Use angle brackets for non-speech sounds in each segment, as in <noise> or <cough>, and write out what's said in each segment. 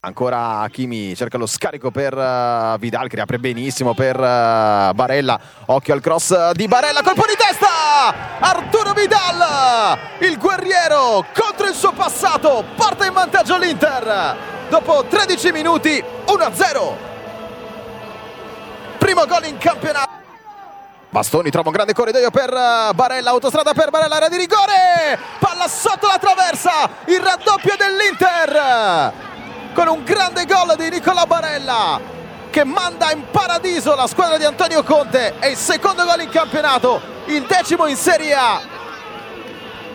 Ancora Kimi cerca lo scarico per uh, Vidal che riapre benissimo per uh, Barella. Occhio al cross di Barella, colpo di testa! Arturo Vidal, il guerriero contro il suo passato, porta in vantaggio l'Inter. Dopo 13 minuti, 1-0. Primo gol in campionato. Bastoni trova un grande corridoio per uh, Barella, autostrada per Barella, area di rigore! Palla sotto la traversa, il raddoppio dell'Inter! Con un grande gol di Nicola Barella che manda in paradiso la squadra di Antonio Conte e il secondo gol in campionato, il decimo in Serie A.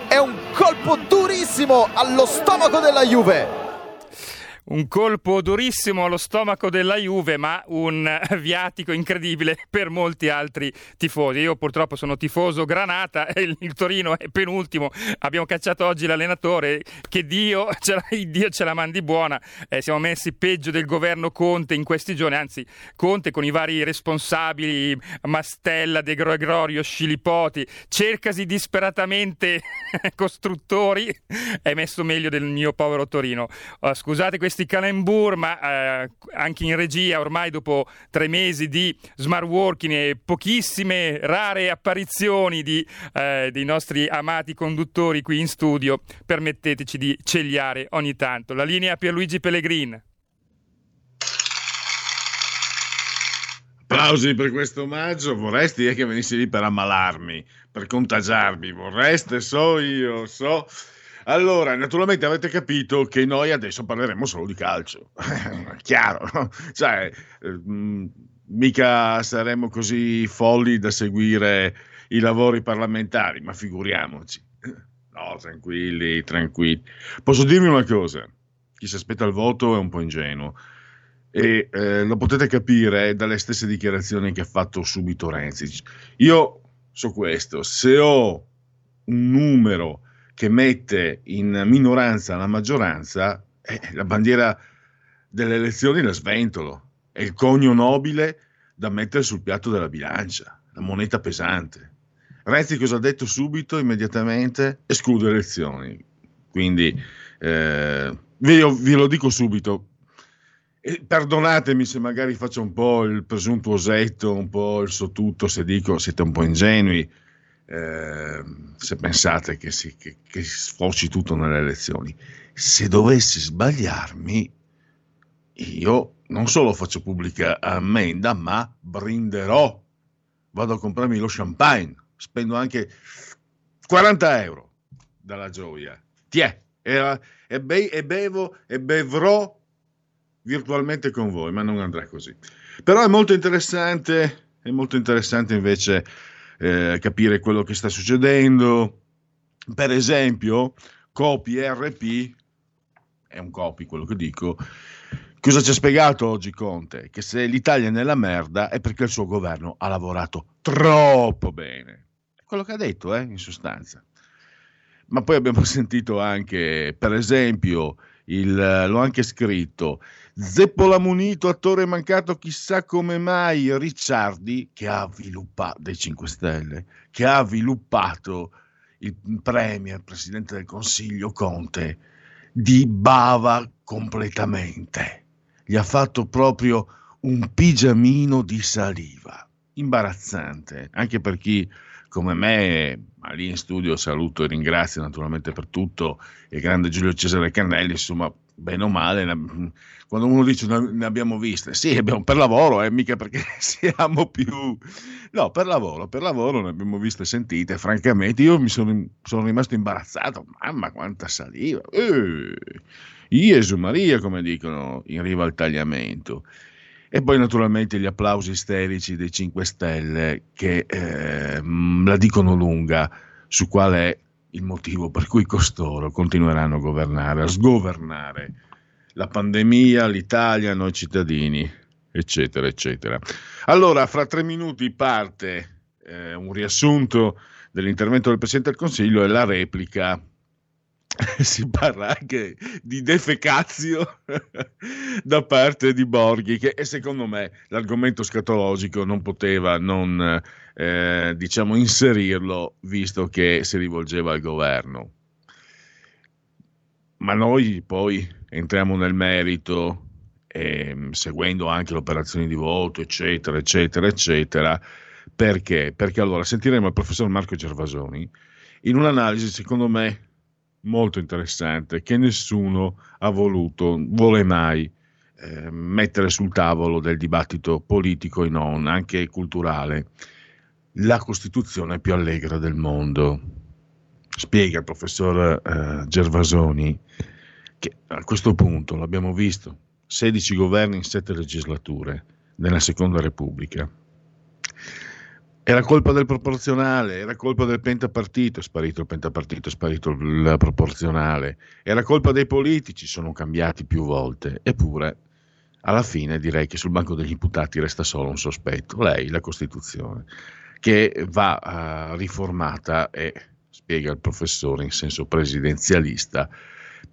È un colpo durissimo allo stomaco della Juve un colpo durissimo allo stomaco della Juve, ma un <laughs> viatico incredibile per molti altri tifosi. Io purtroppo sono tifoso granata e il Torino è penultimo. Abbiamo cacciato oggi l'allenatore. Che Dio ce la, Dio ce la mandi buona. Eh, siamo messi peggio del governo Conte in questi giorni, anzi, Conte con i vari responsabili, Mastella, De Gregorio, Scilipoti, cercasi disperatamente <laughs> costruttori, è messo meglio del mio povero Torino. Uh, scusate questi questi calembur, ma eh, anche in regia ormai dopo tre mesi di smart working e pochissime rare apparizioni di, eh, dei nostri amati conduttori qui in studio, permetteteci di cegliare ogni tanto. La linea Pierluigi Pellegrin. Applausi per questo omaggio, vorresti che venissi lì per ammalarmi, per contagiarmi, vorreste, so io, so allora, naturalmente avete capito che noi adesso parleremo solo di calcio. <laughs> Chiaro? Cioè, eh, mica saremo così folli da seguire i lavori parlamentari, ma figuriamoci. No, tranquilli, tranquilli. Posso dirvi una cosa? Chi si aspetta il voto è un po' ingenuo. E eh, lo potete capire dalle stesse dichiarazioni che ha fatto subito Renzi. Io so questo, se ho un numero che mette in minoranza la maggioranza, eh, la bandiera delle elezioni la sventolo, è il conio nobile da mettere sul piatto della bilancia, la moneta pesante. Renzi cosa ha detto subito, immediatamente? Esclude elezioni. Quindi eh, vi, lo dico subito. E perdonatemi se magari faccio un po' il presuntuosetto, un po' il so tutto, se dico siete un po' ingenui eh, se pensate che, si, che, che sfoci tutto nelle elezioni. Se dovessi sbagliarmi, io non solo faccio pubblica ammenda, ma brinderò. Vado a comprarmi lo champagne, spendo anche 40 euro dalla gioia. Tiè, e, e, be- e bevo e bevrò virtualmente con voi, ma non andrà così. Però è molto interessante, è molto interessante invece eh, capire quello che sta succedendo. Per esempio, Copi RP, è un copy quello che dico, cosa ci ha spiegato oggi Conte? Che se l'Italia è nella merda è perché il suo governo ha lavorato troppo bene. Quello che ha detto, eh, in sostanza. Ma poi abbiamo <laughs> sentito anche, per esempio, il, l'ho anche scritto, Zeppola Munito, attore mancato chissà come mai, Ricciardi, che ha sviluppato, dei 5 Stelle, che ha sviluppato il Premier, Presidente del Consiglio Conte, di bava completamente. Gli ha fatto proprio un pigiamino di saliva, imbarazzante, anche per chi come me, ma lì in studio saluto e ringrazio naturalmente per tutto il grande Giulio Cesare Cannelli, insomma, bene o male, quando uno dice ne abbiamo viste, sì, abbiamo, per lavoro, eh, mica perché <laughs> siamo più... No, per lavoro, per lavoro ne abbiamo viste sentite, francamente io mi sono, sono rimasto imbarazzato, mamma quanta saliva, eh, Gesù Maria, come dicono in riva al tagliamento. E poi naturalmente gli applausi isterici dei 5 Stelle che eh, la dicono lunga su qual è il motivo per cui costoro continueranno a governare, a sgovernare la pandemia, l'Italia, noi cittadini, eccetera, eccetera. Allora, fra tre minuti parte eh, un riassunto dell'intervento del Presidente del Consiglio e la replica <laughs> si parla anche di defecazio <laughs> da parte di Borghi, che secondo me l'argomento scatologico non poteva non eh, diciamo inserirlo, visto che si rivolgeva al governo. Ma noi poi entriamo nel merito, eh, seguendo anche le operazioni di voto, eccetera, eccetera, eccetera. Perché? Perché allora sentiremo il professor Marco Gervasoni in un'analisi, secondo me, molto interessante che nessuno ha voluto, vuole mai eh, mettere sul tavolo del dibattito politico e non, anche culturale, la Costituzione più allegra del mondo. Spiega il professor eh, Gervasoni che a questo punto, l'abbiamo visto, 16 governi in 7 legislature nella Seconda Repubblica era colpa del proporzionale, era colpa del pentapartito, è sparito il pentapartito, è sparito il proporzionale, era colpa dei politici, sono cambiati più volte, eppure alla fine direi che sul banco degli imputati resta solo un sospetto, lei, la Costituzione, che va uh, riformata e spiega il professore in senso presidenzialista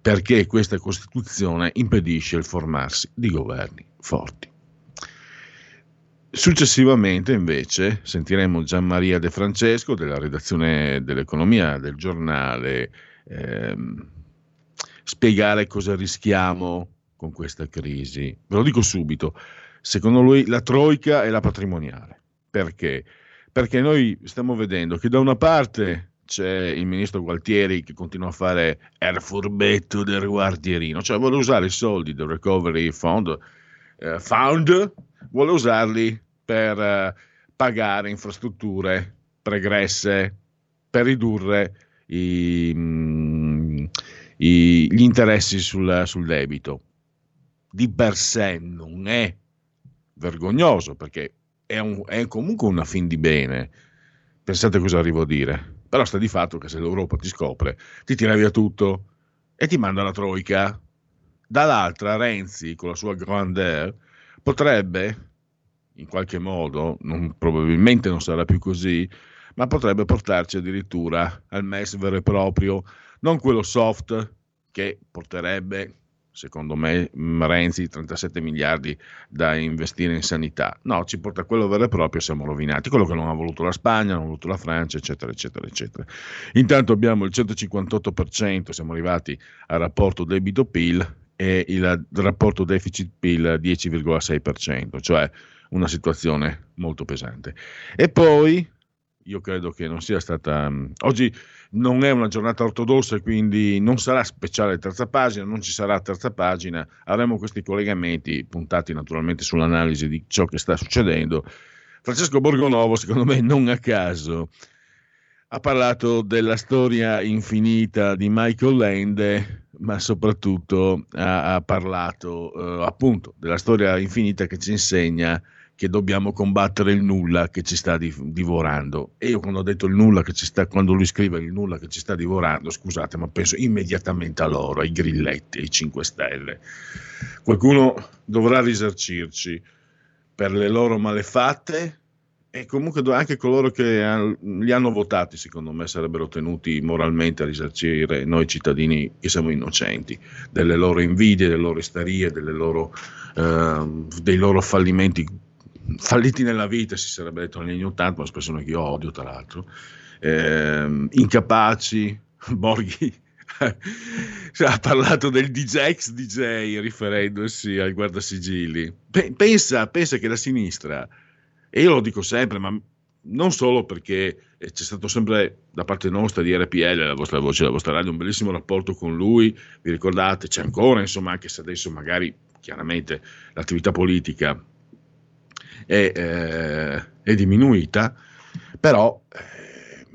perché questa Costituzione impedisce il formarsi di governi forti. Successivamente, invece, sentiremo Gian Maria De Francesco della redazione dell'economia del giornale ehm, spiegare cosa rischiamo con questa crisi. Ve lo dico subito, secondo lui la troica è la patrimoniale. Perché? Perché noi stiamo vedendo che da una parte c'è il ministro Gualtieri che continua a fare il furbetto del guardierino, cioè vuole usare i soldi del Recovery Fund, eh, fund vuole usarli per eh, pagare infrastrutture pregresse, per ridurre i, mm, i, gli interessi sul, sul debito. Di per sé non è vergognoso perché è, un, è, comunque una fin di bene. Pensate cosa arrivo a dire. Però sta di fatto che se l'Europa ti scopre, ti tira via tutto e ti manda la troica. Dall'altra, Renzi, con la sua grandeur, potrebbe in qualche modo, non, probabilmente non sarà più così, ma potrebbe portarci addirittura al MES vero e proprio, non quello soft che porterebbe, secondo me, Renzi 37 miliardi da investire in sanità. No, ci porta quello vero e proprio, siamo rovinati, quello che non ha voluto la Spagna, non ha voluto la Francia, eccetera, eccetera, eccetera. Intanto abbiamo il 158%, siamo arrivati al rapporto debito-PIL e il rapporto deficit-PIL 10,6%, cioè una situazione molto pesante. E poi io credo che non sia stata. Oggi non è una giornata ortodossa, quindi non sarà speciale terza pagina, non ci sarà terza pagina, avremo questi collegamenti puntati naturalmente sull'analisi di ciò che sta succedendo. Francesco Borgonovo, secondo me, non a caso, ha parlato della storia infinita di Michael Lende, ma soprattutto ha, ha parlato eh, appunto della storia infinita che ci insegna che dobbiamo combattere il nulla che ci sta divorando. E io quando ho detto il nulla che ci sta, quando lui scrive il nulla che ci sta divorando, scusate, ma penso immediatamente a loro, ai grilletti, ai 5 Stelle. Qualcuno dovrà risarcirci per le loro malefatte e comunque anche coloro che li hanno votati, secondo me, sarebbero tenuti moralmente a risarcire noi cittadini che siamo innocenti delle loro invidie, delle loro isterie, delle loro, eh, dei loro fallimenti falliti nella vita, si sarebbe detto negli anni 80, ma espressione che io odio tra l'altro, eh, incapaci. <laughs> Borghi <laughs> ha parlato del DJ ex DJ riferendosi al guardasigilli. Pensa, pensa che la sinistra, e io lo dico sempre, ma non solo perché c'è stato sempre da parte nostra di RPL, la vostra voce, la vostra radio, un bellissimo rapporto con lui, vi ricordate, c'è ancora, insomma, anche se adesso magari chiaramente l'attività politica è, eh, è diminuita, però eh,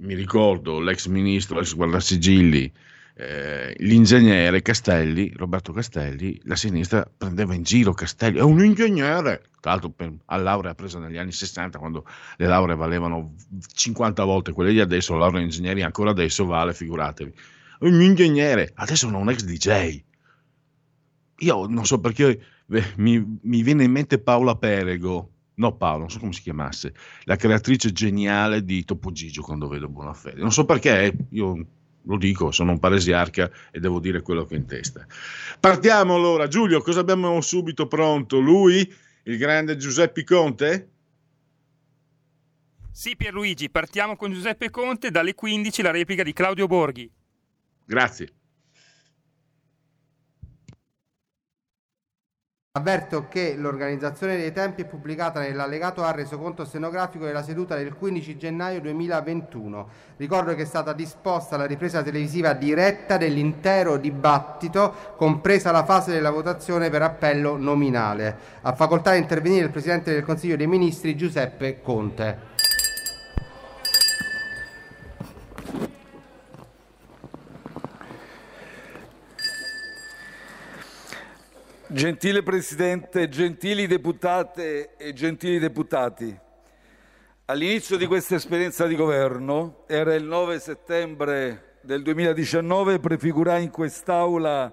mi ricordo l'ex ministro, l'ex guardasigilli, eh, l'ingegnere Castelli, Roberto Castelli, la sinistra prendeva in giro Castelli, è un ingegnere, tra l'altro per, a laurea presa negli anni 60 quando le lauree valevano 50 volte quelle di adesso, la laurea in ingegneria ancora adesso vale, figuratevi, un ingegnere, adesso non un ex DJ. Io non so perché beh, mi, mi viene in mente Paola Perego, no Paolo, non so come si chiamasse, la creatrice geniale di Topo Gigio quando vedo Buonafede. Non so perché, io lo dico, sono un paresiarca e devo dire quello che ho in testa. Partiamo allora, Giulio, cosa abbiamo subito pronto? Lui, il grande Giuseppe Conte? Sì, Pierluigi, partiamo con Giuseppe Conte, dalle 15 la replica di Claudio Borghi. Grazie. Avverto che l'organizzazione dei tempi è pubblicata nell'allegato A resoconto stenografico della seduta del 15 gennaio 2021. Ricordo che è stata disposta la ripresa televisiva diretta dell'intero dibattito, compresa la fase della votazione per appello nominale. Ha facoltà di intervenire il Presidente del Consiglio dei Ministri Giuseppe Conte. Gentile Presidente, gentili deputate e gentili deputati, all'inizio di questa esperienza di governo, era il 9 settembre del 2019, prefigurai in quest'Aula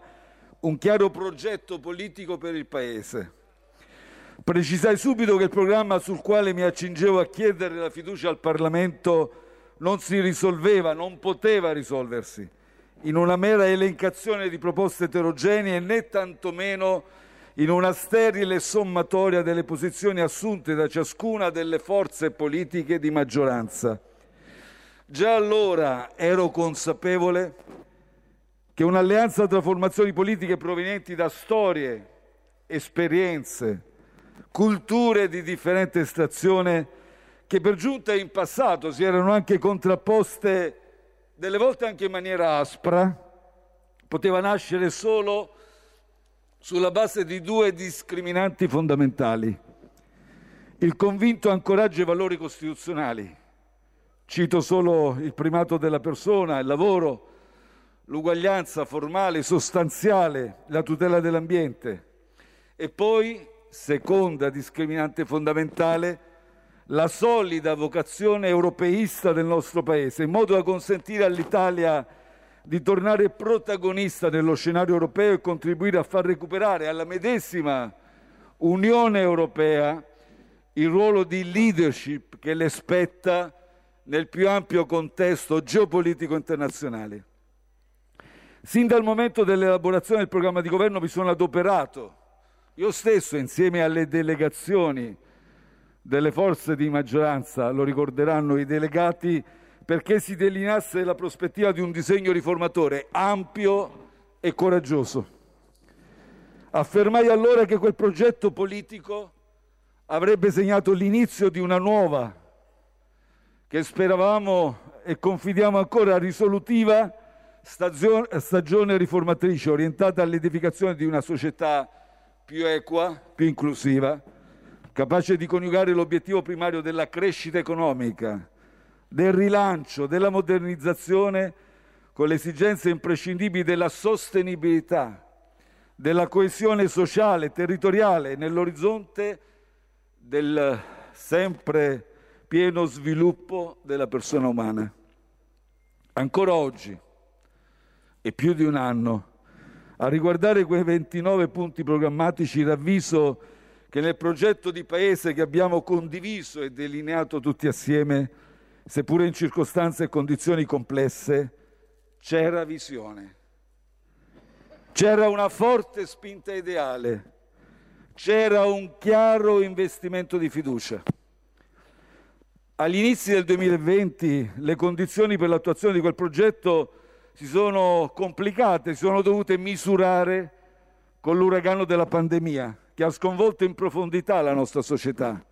un chiaro progetto politico per il Paese. Precisai subito che il programma sul quale mi accingevo a chiedere la fiducia al Parlamento non si risolveva, non poteva risolversi in una mera elencazione di proposte eterogenee né tantomeno in una sterile sommatoria delle posizioni assunte da ciascuna delle forze politiche di maggioranza. Già allora ero consapevole che un'alleanza tra formazioni politiche provenienti da storie, esperienze, culture di differente estrazione, che per giunta in passato si erano anche contrapposte delle volte anche in maniera aspra, poteva nascere solo sulla base di due discriminanti fondamentali. Il convinto ancoraggio ai valori costituzionali. Cito solo il primato della persona, il lavoro, l'uguaglianza formale, sostanziale, la tutela dell'ambiente. E poi, seconda discriminante fondamentale, la solida vocazione europeista del nostro Paese, in modo da consentire all'Italia di tornare protagonista nello scenario europeo e contribuire a far recuperare alla medesima Unione Europea il ruolo di leadership che le spetta nel più ampio contesto geopolitico internazionale. Sin dal momento dell'elaborazione del programma di governo mi sono adoperato, io stesso, insieme alle delegazioni delle forze di maggioranza, lo ricorderanno i delegati, perché si delineasse la prospettiva di un disegno riformatore ampio e coraggioso. Affermai allora che quel progetto politico avrebbe segnato l'inizio di una nuova, che speravamo e confidiamo ancora risolutiva, stagione riformatrice orientata all'edificazione di una società più equa, più inclusiva, capace di coniugare l'obiettivo primario della crescita economica, del rilancio, della modernizzazione con le esigenze imprescindibili della sostenibilità, della coesione sociale e territoriale nell'orizzonte del sempre pieno sviluppo della persona umana. Ancora oggi, e più di un anno, a riguardare quei 29 punti programmatici ravviso che nel progetto di Paese che abbiamo condiviso e delineato tutti assieme, seppure in circostanze e condizioni complesse, c'era visione. C'era una forte spinta ideale, c'era un chiaro investimento di fiducia. Agli inizi del 2020 le condizioni per l'attuazione di quel progetto si sono complicate, si sono dovute misurare con l'uragano della pandemia che ha sconvolto in profondità la nostra società,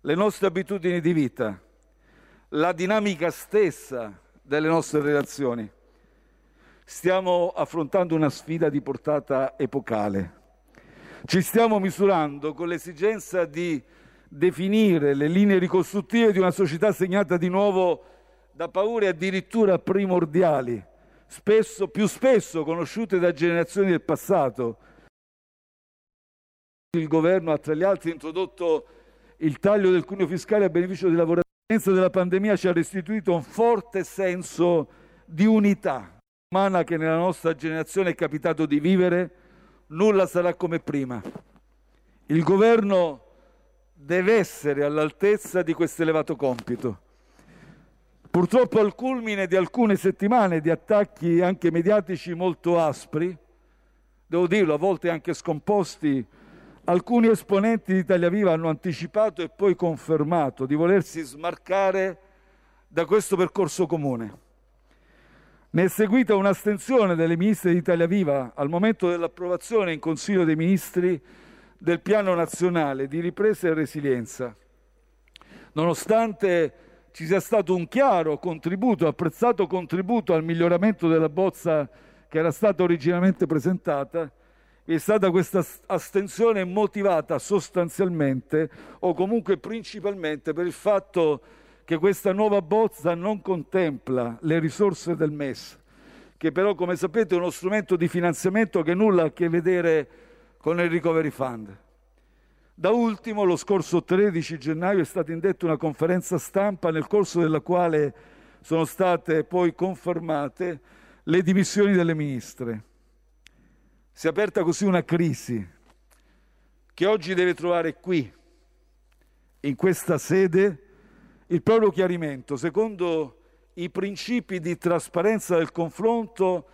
le nostre abitudini di vita, la dinamica stessa delle nostre relazioni. Stiamo affrontando una sfida di portata epocale. Ci stiamo misurando con l'esigenza di definire le linee ricostruttive di una società segnata di nuovo da paure addirittura primordiali, spesso, più spesso conosciute da generazioni del passato. Il governo ha tra gli altri introdotto il taglio del cuneo fiscale a beneficio dei lavoratori. L'esperienza della pandemia ci ha restituito un forte senso di unità umana che nella nostra generazione è capitato di vivere, nulla sarà come prima. Il governo deve essere all'altezza di questo elevato compito. Purtroppo al culmine di alcune settimane di attacchi anche mediatici molto aspri, devo dirlo, a volte anche scomposti, alcuni esponenti di Italia Viva hanno anticipato e poi confermato di volersi smarcare da questo percorso comune. Ne è seguita un'astensione delle ministre di Italia Viva al momento dell'approvazione in Consiglio dei Ministri del Piano nazionale di ripresa e resilienza. Nonostante ci sia stato un chiaro contributo, apprezzato contributo al miglioramento della bozza che era stata originariamente presentata, è stata questa astensione motivata sostanzialmente o comunque principalmente per il fatto che questa nuova bozza non contempla le risorse del MES, che però, come sapete, è uno strumento di finanziamento che nulla ha a che vedere con il Recovery Fund. Da ultimo, lo scorso 13 gennaio è stata indetta una conferenza stampa nel corso della quale sono state poi confermate le dimissioni delle ministre. Si è aperta così una crisi che oggi deve trovare qui, in questa sede, il proprio chiarimento secondo i principi di trasparenza del confronto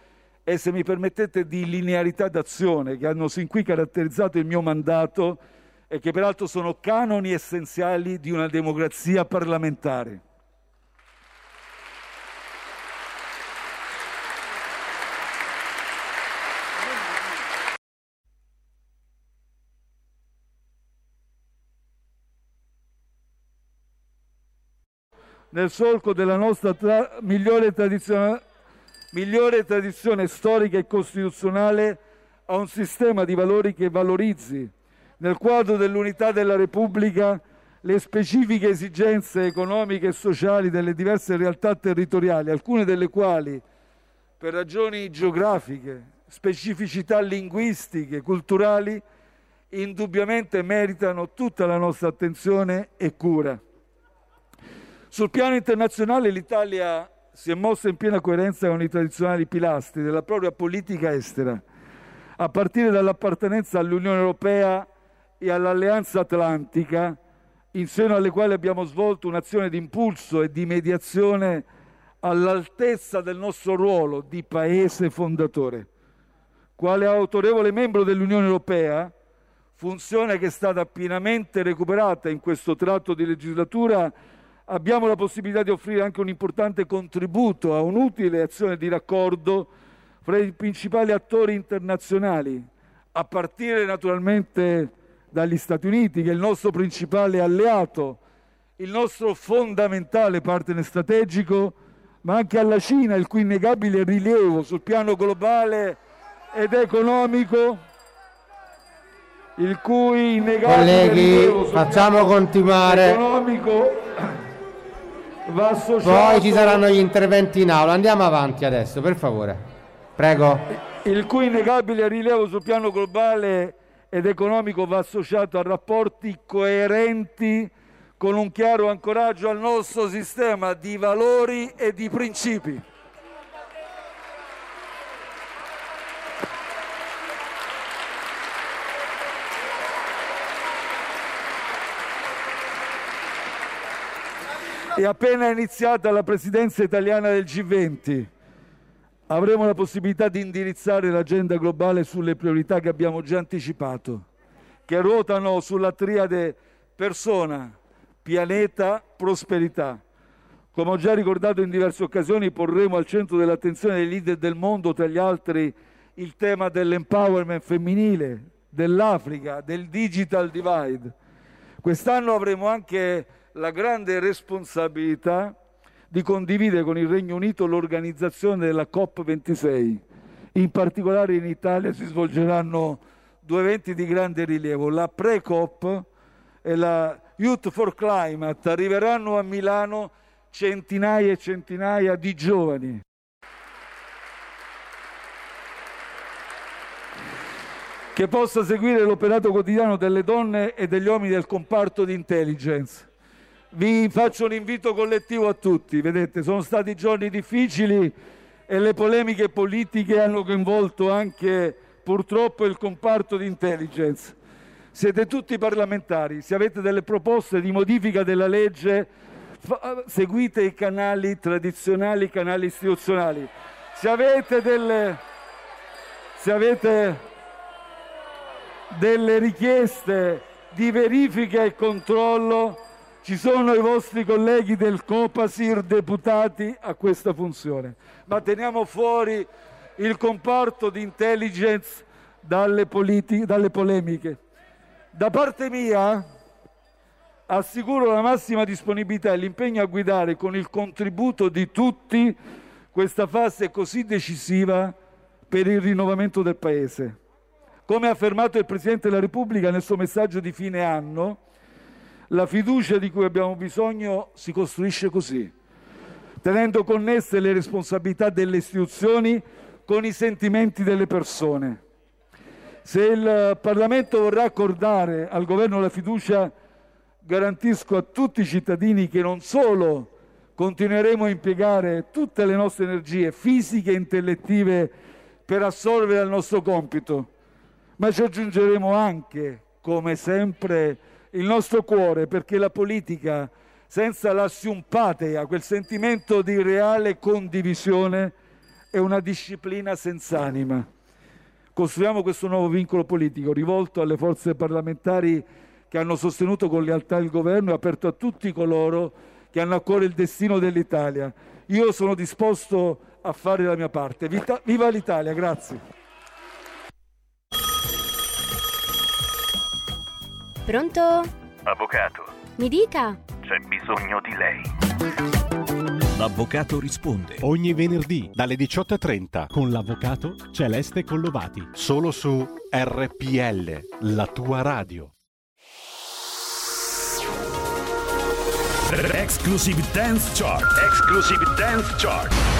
e, se mi permettete, di linearità d'azione che hanno sin qui caratterizzato il mio mandato e che peraltro sono canoni essenziali di una democrazia parlamentare. Nel solco della nostra tra- migliore, tradizione, migliore tradizione storica e costituzionale a un sistema di valori che valorizzi, nel quadro dell'unità della Repubblica, le specifiche esigenze economiche e sociali delle diverse realtà territoriali, alcune delle quali, per ragioni geografiche, specificità linguistiche, culturali, indubbiamente meritano tutta la nostra attenzione e cura. Sul piano internazionale l'Italia si è mossa in piena coerenza con i tradizionali pilastri della propria politica estera, a partire dall'appartenenza all'Unione Europea e all'Alleanza Atlantica, in seno alle quali abbiamo svolto un'azione di impulso e di mediazione all'altezza del nostro ruolo di Paese fondatore. Quale autorevole membro dell'Unione Europea, funzione che è stata pienamente recuperata in questo tratto di legislatura, abbiamo la possibilità di offrire anche un importante contributo a un'utile azione di raccordo fra i principali attori internazionali, a partire naturalmente dagli Stati Uniti, che è il nostro principale alleato, il nostro fondamentale partner strategico, ma anche alla Cina, il cui innegabile rilievo sul piano globale ed economico, il cui innegabile Colleghi, facciamo continuare. economico Poi ci saranno gli interventi in aula. Andiamo avanti adesso, per favore. Prego. il cui innegabile rilievo sul piano globale ed economico va associato a rapporti coerenti con un chiaro ancoraggio al nostro sistema di valori e di principi. È appena iniziata la presidenza italiana del G20. Avremo la possibilità di indirizzare l'agenda globale sulle priorità che abbiamo già anticipato, che ruotano sulla triade persona, pianeta, prosperità. Come ho già ricordato in diverse occasioni, porremo al centro dell'attenzione dei leader del mondo, tra gli altri, il tema dell'empowerment femminile, dell'Africa, del digital divide. Quest'anno avremo anche la grande responsabilità di condividere con il Regno Unito l'organizzazione della COP26. In particolare in Italia si svolgeranno due eventi di grande rilievo. La pre-COP e la Youth for Climate arriveranno a Milano centinaia e centinaia di giovani. Che possa seguire l'operato quotidiano delle donne e degli uomini del comparto di intelligence. Vi faccio un invito collettivo a tutti. Vedete, sono stati giorni difficili e le polemiche politiche hanno coinvolto anche purtroppo il comparto di intelligence. Siete tutti parlamentari, se avete delle proposte di modifica della legge, seguite i canali tradizionali, i canali istituzionali. Se avete delle, se avete delle richieste di verifica e controllo, ci sono i vostri colleghi del Copasir deputati a questa funzione. Ma teniamo fuori il comparto di intelligence dalle, dalle polemiche. Da parte mia assicuro la massima disponibilità e l'impegno a guidare con il contributo di tutti questa fase così decisiva per il rinnovamento del Paese. Come ha affermato il Presidente della Repubblica nel suo messaggio di fine anno, la fiducia di cui abbiamo bisogno si costruisce così, tenendo connesse le responsabilità delle istituzioni con i sentimenti delle persone. Se il Parlamento vorrà accordare al Governo la fiducia, garantisco a tutti i cittadini che non solo continueremo a impiegare tutte le nostre energie fisiche e intellettive per assolvere al nostro compito, ma ci aggiungeremo anche, come sempre, il nostro cuore perché la politica, senza la simpatia, quel sentimento di reale condivisione, è una disciplina senza anima. Costruiamo questo nuovo vincolo politico rivolto alle forze parlamentari che hanno sostenuto con lealtà il governo e aperto a tutti coloro che hanno a cuore il destino dell'Italia. Io sono disposto a fare la mia parte. Vita- viva l'Italia, grazie. Pronto? Avvocato, Mi dica. c'è bisogno di lei. L'avvocato risponde. Ogni venerdì dalle 18.30 con l'avvocato Celeste Collovati. Solo su RPL, la tua radio. Exclusive Dance Chart. Exclusive Dance Chart.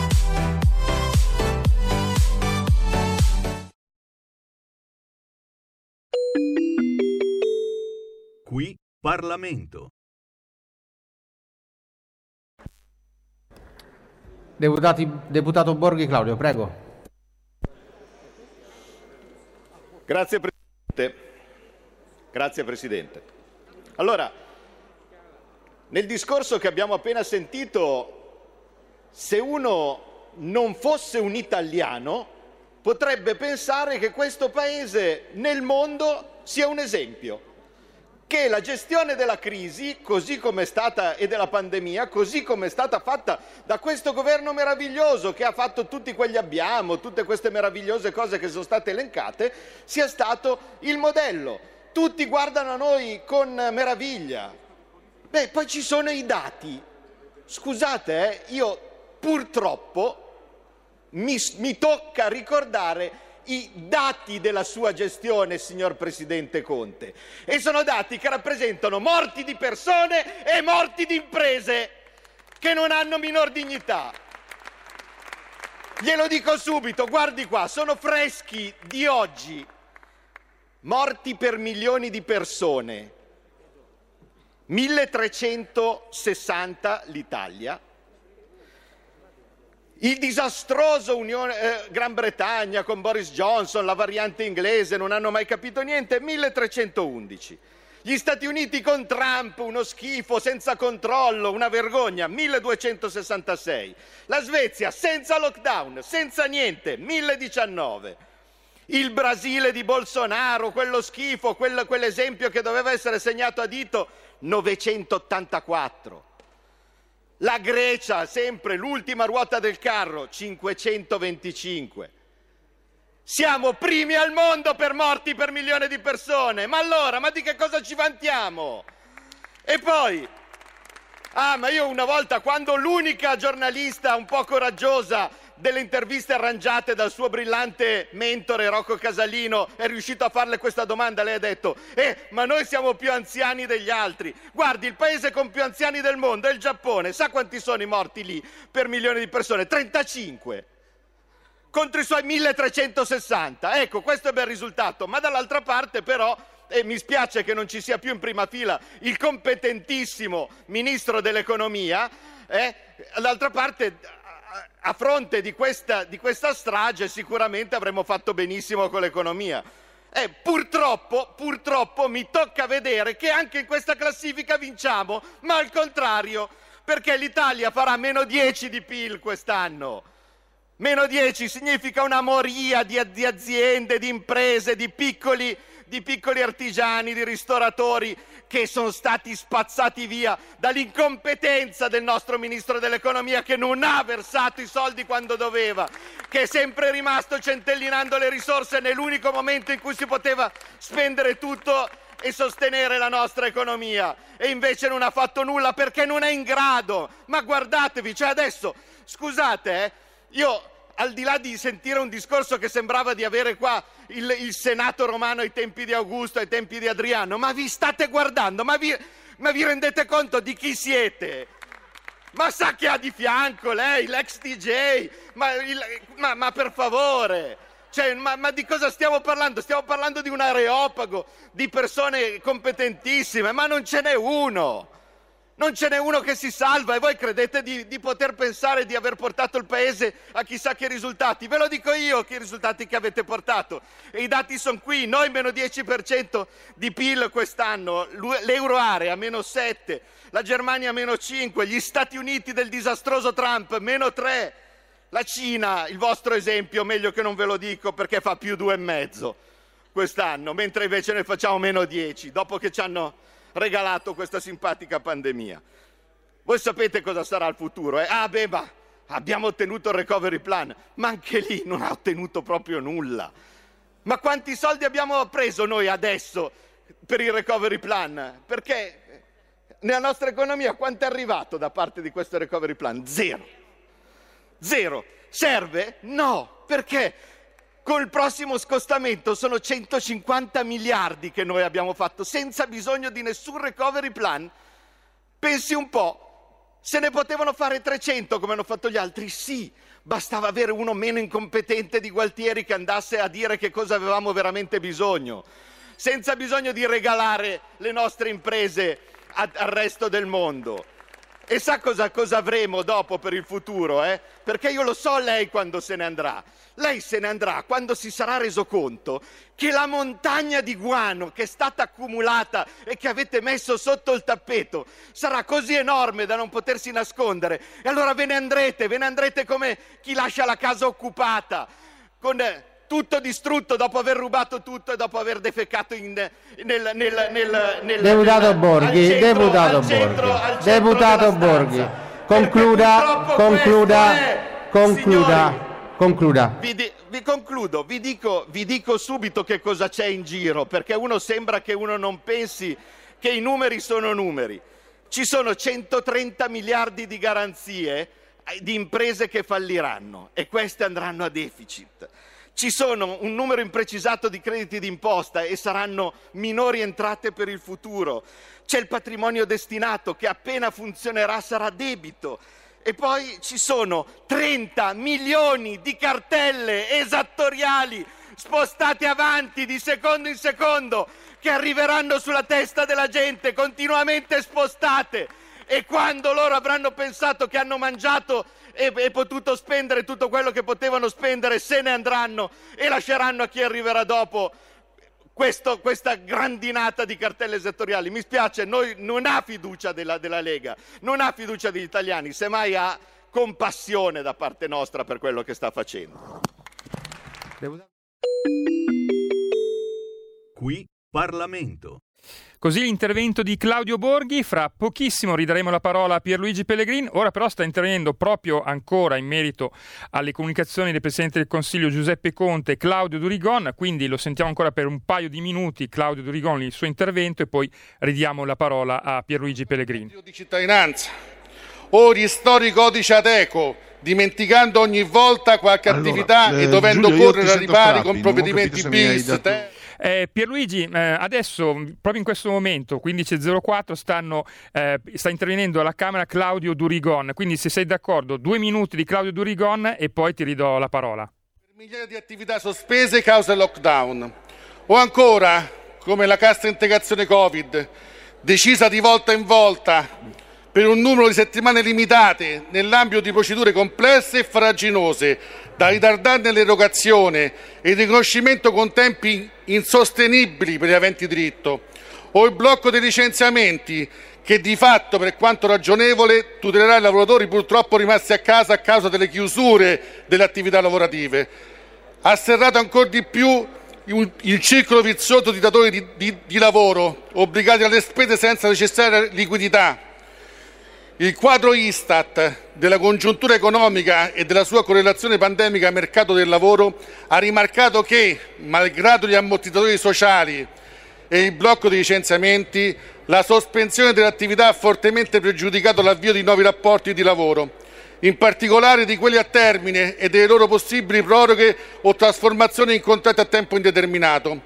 Parlamento. Deputati, deputato Borghi Claudio, prego. Grazie Presidente. Grazie Presidente. Allora, nel discorso che abbiamo appena sentito, se uno non fosse un italiano potrebbe pensare che questo paese nel mondo sia un esempio, che la gestione della crisi, così come è stata e della pandemia, così come è stata fatta da questo governo meraviglioso che ha fatto tutti quegli abbiamo, tutte queste meravigliose cose che sono state elencate, sia stato il modello. Tutti guardano a noi con meraviglia. Beh, poi ci sono i dati. Scusate, eh, io purtroppo mi, mi tocca ricordare i dati della sua gestione, signor Presidente Conte, e sono dati che rappresentano morti di persone e morti di imprese che non hanno minor dignità. Glielo dico subito, guardi qua, sono freschi di oggi. Morti per milioni di persone. 1360 l'Italia, il disastroso Unione, eh, Gran Bretagna con Boris Johnson, la variante inglese, non hanno mai capito niente, 1311. Gli Stati Uniti con Trump, uno schifo, senza controllo, una vergogna, 1266. La Svezia senza lockdown, senza niente, 1019. Il Brasile di Bolsonaro, quello schifo, quell'esempio che doveva essere segnato a dito, 984. La Grecia, sempre l'ultima ruota del carro, 525. Siamo primi al mondo per morti per milione di persone. Ma allora, ma di che cosa ci vantiamo? E poi, ah, ma io una volta, quando l'unica giornalista un po' coraggiosa delle interviste arrangiate dal suo brillante mentore Rocco Casalino è riuscito a farle questa domanda, lei ha detto, eh, ma noi siamo più anziani degli altri. Guardi, il paese con più anziani del mondo è il Giappone, sa quanti sono i morti lì per milioni di persone? 35 contro i suoi 1360. Ecco, questo è bel risultato, ma dall'altra parte però e mi spiace che non ci sia più in prima fila il competentissimo ministro dell'economia, eh, d'altra parte a fronte di questa, di questa strage sicuramente avremmo fatto benissimo con l'economia. Eh, purtroppo, purtroppo mi tocca vedere che anche in questa classifica vinciamo, ma al contrario, perché l'Italia farà meno 10 di PIL quest'anno. Meno 10 significa una moria di, di aziende, di imprese, di piccoli, di piccoli artigiani, di ristoratori che sono stati spazzati via dall'incompetenza del nostro ministro dell'economia che non ha versato i soldi quando doveva, che è sempre rimasto centellinando le risorse nell'unico momento in cui si poteva spendere tutto e sostenere la nostra economia e invece non ha fatto nulla perché non è in grado. Ma guardatevi, cioè adesso, scusate, eh, io al di là di sentire un discorso che sembrava di avere qua il, il, Senato romano ai tempi di Augusto, ai tempi di Adriano, ma vi state guardando, ma vi, ma vi rendete conto di chi siete? Ma sa che ha di fianco lei, l'ex DJ? Ma, il, ma, ma per favore, cioè, ma, ma, di cosa stiamo parlando? Stiamo parlando di un areopago, di persone competentissime, ma non ce n'è uno non ce n'è uno che si salva e voi credete di, di, poter pensare di aver portato il paese a chissà che risultati. Ve lo dico io che risultati che avete portato. E i dati sono qui, noi meno 10% di PIL quest'anno, l'euro area meno 7, la Germania meno 5, gli Stati Uniti del disastroso Trump meno 3, la Cina, il vostro esempio, meglio che non ve lo dico perché fa più 2,5 quest'anno, mentre invece noi facciamo meno 10, dopo che ci hanno regalato questa simpatica pandemia. Voi sapete cosa sarà il futuro? Eh? Ah, beh, ma abbiamo ottenuto il recovery plan, ma anche lì non ha ottenuto proprio nulla. Ma quanti soldi abbiamo preso noi adesso per il recovery plan? Perché nella nostra economia quanto è arrivato da parte di questo recovery plan? Zero. Zero. Serve? No. Perché? Col prossimo scostamento sono 150 miliardi che noi abbiamo fatto senza bisogno di nessun recovery plan. Pensi un po', se ne potevano fare 300 come hanno fatto gli altri? Sì, bastava avere uno meno incompetente di Gualtieri che andasse a dire che cosa avevamo veramente bisogno, senza bisogno di regalare le nostre imprese al resto del mondo. E sa cosa, cosa avremo dopo per il futuro? Eh? Perché io lo so lei quando se ne andrà. Lei se ne andrà quando si sarà reso conto che la montagna di guano che è stata accumulata e che avete messo sotto il tappeto sarà così enorme da non potersi nascondere. E allora ve ne andrete, ve ne andrete come chi lascia la casa occupata, con eh, tutto distrutto dopo aver rubato tutto e dopo aver defecato in, nel, nel, nel, nel, Deputato Borghi, centro- deputato centro- Borghi, al centro deputato Borghi, concluda, concluda, è, concluda, concluda. Vi, di- vi concludo, vi dico, vi dico subito che cosa c'è in giro, perché uno sembra che uno non pensi che i numeri sono numeri. Ci sono 130 miliardi di garanzie eh, di imprese che falliranno e queste andranno a deficit. Ci sono un numero imprecisato di crediti d'imposta e saranno minori entrate per il futuro. C'è il patrimonio destinato che appena funzionerà sarà debito. E poi ci sono 30 milioni di cartelle esattoriali spostate avanti di secondo in secondo che arriveranno sulla testa della gente, continuamente spostate. E quando loro avranno pensato che hanno mangiato e, e potuto spendere tutto quello che potevano spendere, se ne andranno e lasceranno a chi arriverà dopo questo- questa grandinata di cartelle settoriali. Mi spiace, noi non ha fiducia della, della Lega, non ha fiducia degli italiani, semmai ha compassione da parte nostra per quello che sta facendo. Qui Parlamento. Così l'intervento di Claudio Borghi, fra pochissimo ridaremo la parola a Pierluigi Pellegrin, ora però sta intervenendo proprio ancora in merito alle comunicazioni del Presidente del Consiglio Giuseppe Conte e Claudio Durigon, quindi lo sentiamo ancora per un paio di minuti Claudio Durigon il suo intervento e poi ridiamo la parola a Pierluigi Pellegrin. di cittadinanza o ristori i codici Ateco, dimenticando ogni volta qualche attività eh, e dovendo ti correre sento ripari con provvedimenti bis. Eh, Pierluigi, eh, adesso, proprio in questo momento, 15.04, stanno, eh, sta intervenendo alla Camera Claudio Durigon, quindi se sei d'accordo, due minuti di Claudio Durigon e poi ti ridò la parola. migliaia di attività sospese causa lockdown. O ancora, come la cassa integrazione Covid, decisa di volta in volta per un numero di settimane limitate nell'ambito di procedure complesse e farraginose, da ritardare nell'erogazione e il riconoscimento con tempi insostenibili per gli aventi diritto, o il blocco dei licenziamenti che di fatto, per quanto ragionevole, tutelerà i lavoratori purtroppo rimasti a casa a causa delle chiusure delle attività lavorative. Ha serrato ancora di più il circolo vizioso di datori di, di- di lavoro, obbligati alle spese senza necessaria liquidità. Il quadro Istat della congiuntura economica e della sua correlazione pandemica al mercato del lavoro ha rimarcato che, malgrado gli ammortizzatori sociali e il blocco dei licenziamenti, la sospensione dell'attività ha fortemente pregiudicato l'avvio di nuovi rapporti di lavoro, in particolare di quelli a termine e delle loro possibili proroghe o trasformazioni in contratti a tempo indeterminato.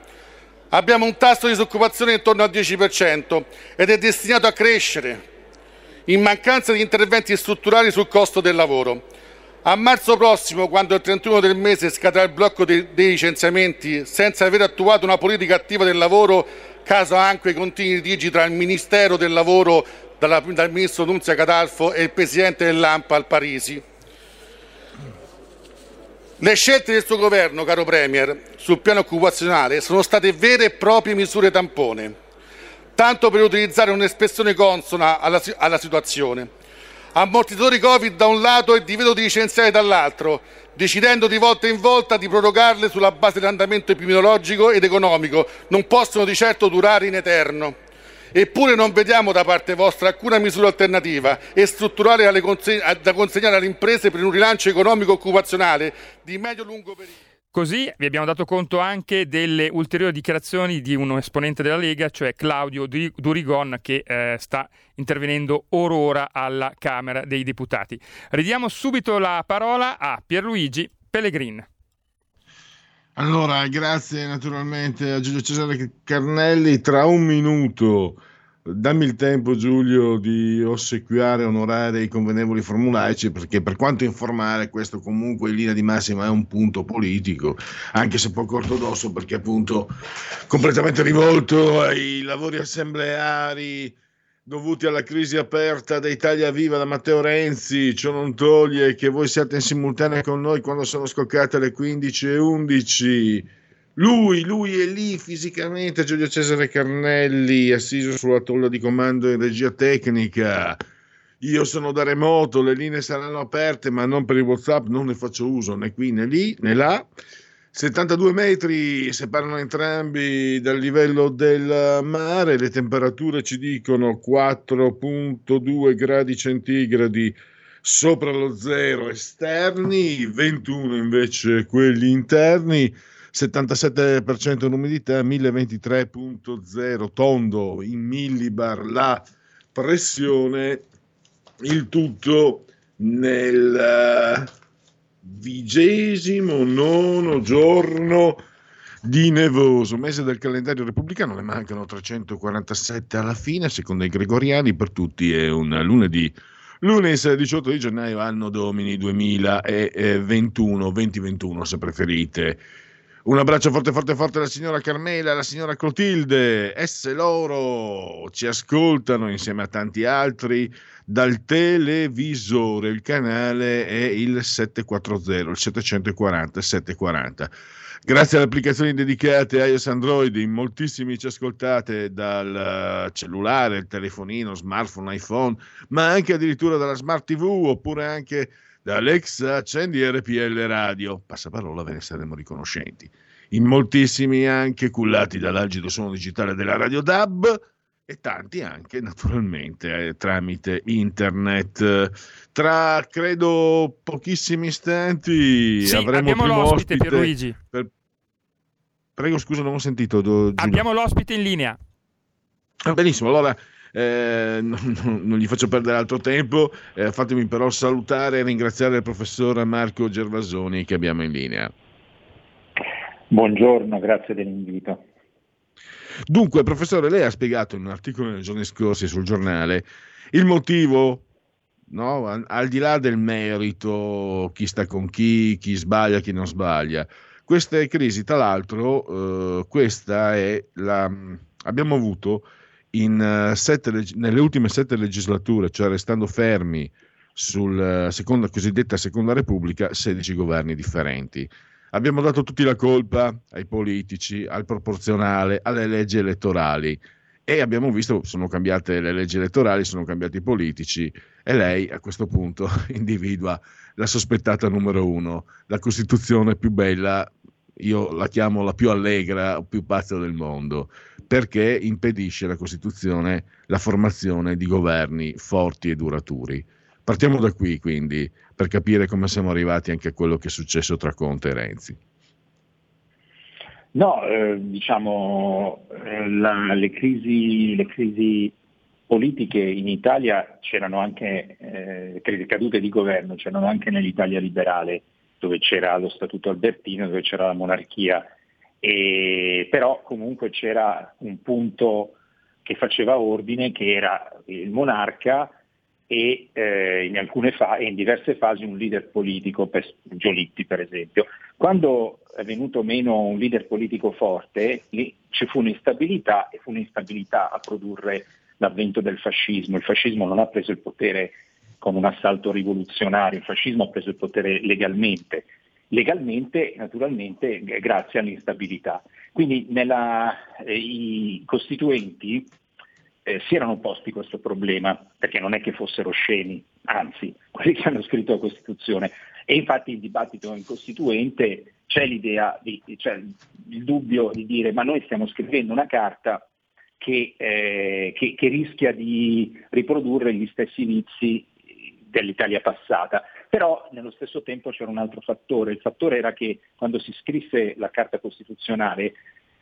Abbiamo un tasso di disoccupazione intorno al 10% ed è destinato a crescere in mancanza di interventi strutturali sul costo del lavoro. A marzo prossimo, quando il 31 del mese scadrà il blocco dei, licenziamenti, senza aver attuato una politica attiva del lavoro, caso anche i continui litigi tra il Ministero del Lavoro, dalla- dal Ministro Nunzia Catalfo e il Presidente dell'AMPA al Parisi. Le scelte del suo governo, caro Premier, sul piano occupazionale sono state vere e proprie misure tampone tanto per utilizzare un'espressione consona alla, alla situazione. Ammortizzatori Covid da un lato e divieto di licenziare dall'altro, decidendo di volta in volta di prorogarle sulla base dell'andamento epidemiologico ed economico, non possono di certo durare in eterno. Eppure non vediamo da parte vostra alcuna misura alternativa e strutturale alle conse- a- da consegnare alle imprese per un rilancio economico occupazionale di medio-lungo periodo. Così vi abbiamo dato conto anche delle ulteriori dichiarazioni di un esponente della Lega, cioè Claudio Di- Durigon, che eh, sta intervenendo orora alla Camera dei Deputati. Ridiamo subito la parola a Pierluigi Pellegrin. Allora, grazie naturalmente a Giulio Cesare Carnelli. Tra un minuto, dammi il tempo, Giulio, di ossequiare e onorare i convenevoli formulaici, perché per quanto informare, questo comunque in linea di massima è un punto politico, anche se poco ortodosso, perché appunto completamente rivolto ai lavori assembleari dovuti alla crisi aperta da Italia Viva da Matteo Renzi, ciò non toglie che voi siate in simultanea con noi quando sono scoccate le 15.11. Lui, lui è lì fisicamente, Giulio Cesare Carnelli, assiso sulla tolla di comando in regia tecnica. Io sono da remoto, le linee saranno aperte, ma non per il WhatsApp, non ne faccio uso né qui né lì né là. 72 metri separano entrambi dal livello del mare, le temperature ci dicono 4.2 gradi centigradi sopra lo zero esterni, 21 invece quelli interni, 77% l'umidità, 1023.0 tondo in millibar la pressione, il tutto nel vigesimo nono giorno di nevoso, mese del calendario repubblicano, ne mancano 347 alla fine, secondo i gregoriani, per tutti è un lunedì. Lunedì 18 di gennaio, anno domini 2021, 2021 se preferite. Un abbraccio forte forte forte alla signora Carmela, alla signora Clotilde, esse loro ci ascoltano insieme a tanti altri dal televisore. Il canale è il 740, il 740 740. Grazie alle applicazioni dedicate a iOS Android, in moltissimi ci ascoltate dal cellulare, il telefonino, smartphone, iPhone, ma anche addirittura dalla smart TV oppure anche da Alexa, accendi RPL Radio. Passaparola, ve ne saremo riconoscenti. In moltissimi anche cullati dall'algido suono digitale della Radio DAB e tanti anche naturalmente eh, tramite internet. Tra credo pochissimi istanti Sì, avremo abbiamo l'ospite, ospite. Pierluigi. per- Prego, scusa, non ho sentito. do-. Abbiamo l'ospite in linea. Ah, Benissimo, allora eh, non, non- gli faccio perdere altro tempo, eh, fatemi però salutare e ringraziare il professor Marco Gervasoni che abbiamo in linea. Buongiorno, grazie dell'invito. Dunque, professore, lei ha spiegato in un articolo nei giorni scorsi sul giornale il motivo, no? al, al di là del merito, chi sta con chi, chi sbaglia, chi non sbaglia. Queste crisi, tra l'altro, eh, questa è la... abbiamo avuto in, eh, sette nelle ultime sette legislature, cioè restando fermi sulla seconda, cosiddetta Seconda Repubblica, 16 governi differenti. Abbiamo dato tutti la colpa ai politici, al proporzionale, alle leggi elettorali. E abbiamo visto sono cambiate le leggi elettorali, sono cambiati i politici e lei a questo punto <laughs> individua la sospettata numero uno, la Costituzione più bella, io la chiamo la più allegra più pazza del mondo, perché impedisce la Costituzione la formazione di governi forti e duraturi. Partiamo da qui quindi per capire come siamo arrivati anche a quello che è successo tra Conte e Renzi. No, eh, diciamo, eh, la- le, crisi, le crisi politiche in Italia c'erano anche, eh, cadute di governo, c'erano anche nell'Italia liberale, dove c'era lo Statuto Albertino, dove c'era la monarchia, e, però comunque c'era un punto che faceva ordine, che era il monarca e eh, in, alcune fa- in diverse fasi un leader politico, per Giolitti per esempio. Quando è venuto meno un leader politico forte, lì ci fu un'instabilità e fu un'instabilità a produrre l'avvento del fascismo. Il fascismo non ha preso il potere con un assalto rivoluzionario, il fascismo ha preso il potere legalmente. Legalmente, naturalmente, g- grazie all'instabilità. Quindi nella- eh, i costituenti eh, si erano posti questo problema, perché non è che fossero scemi, anzi, <laughs> quelli che hanno scritto la Costituzione. E infatti il dibattito in Costituente c'è l'idea, di, c'è il dubbio di dire ma noi stiamo scrivendo una carta che, eh, che- che rischia di riprodurre gli stessi vizi dell'Italia passata. Però nello stesso tempo c'era un altro fattore, il fattore era che quando si scrisse la Carta Costituzionale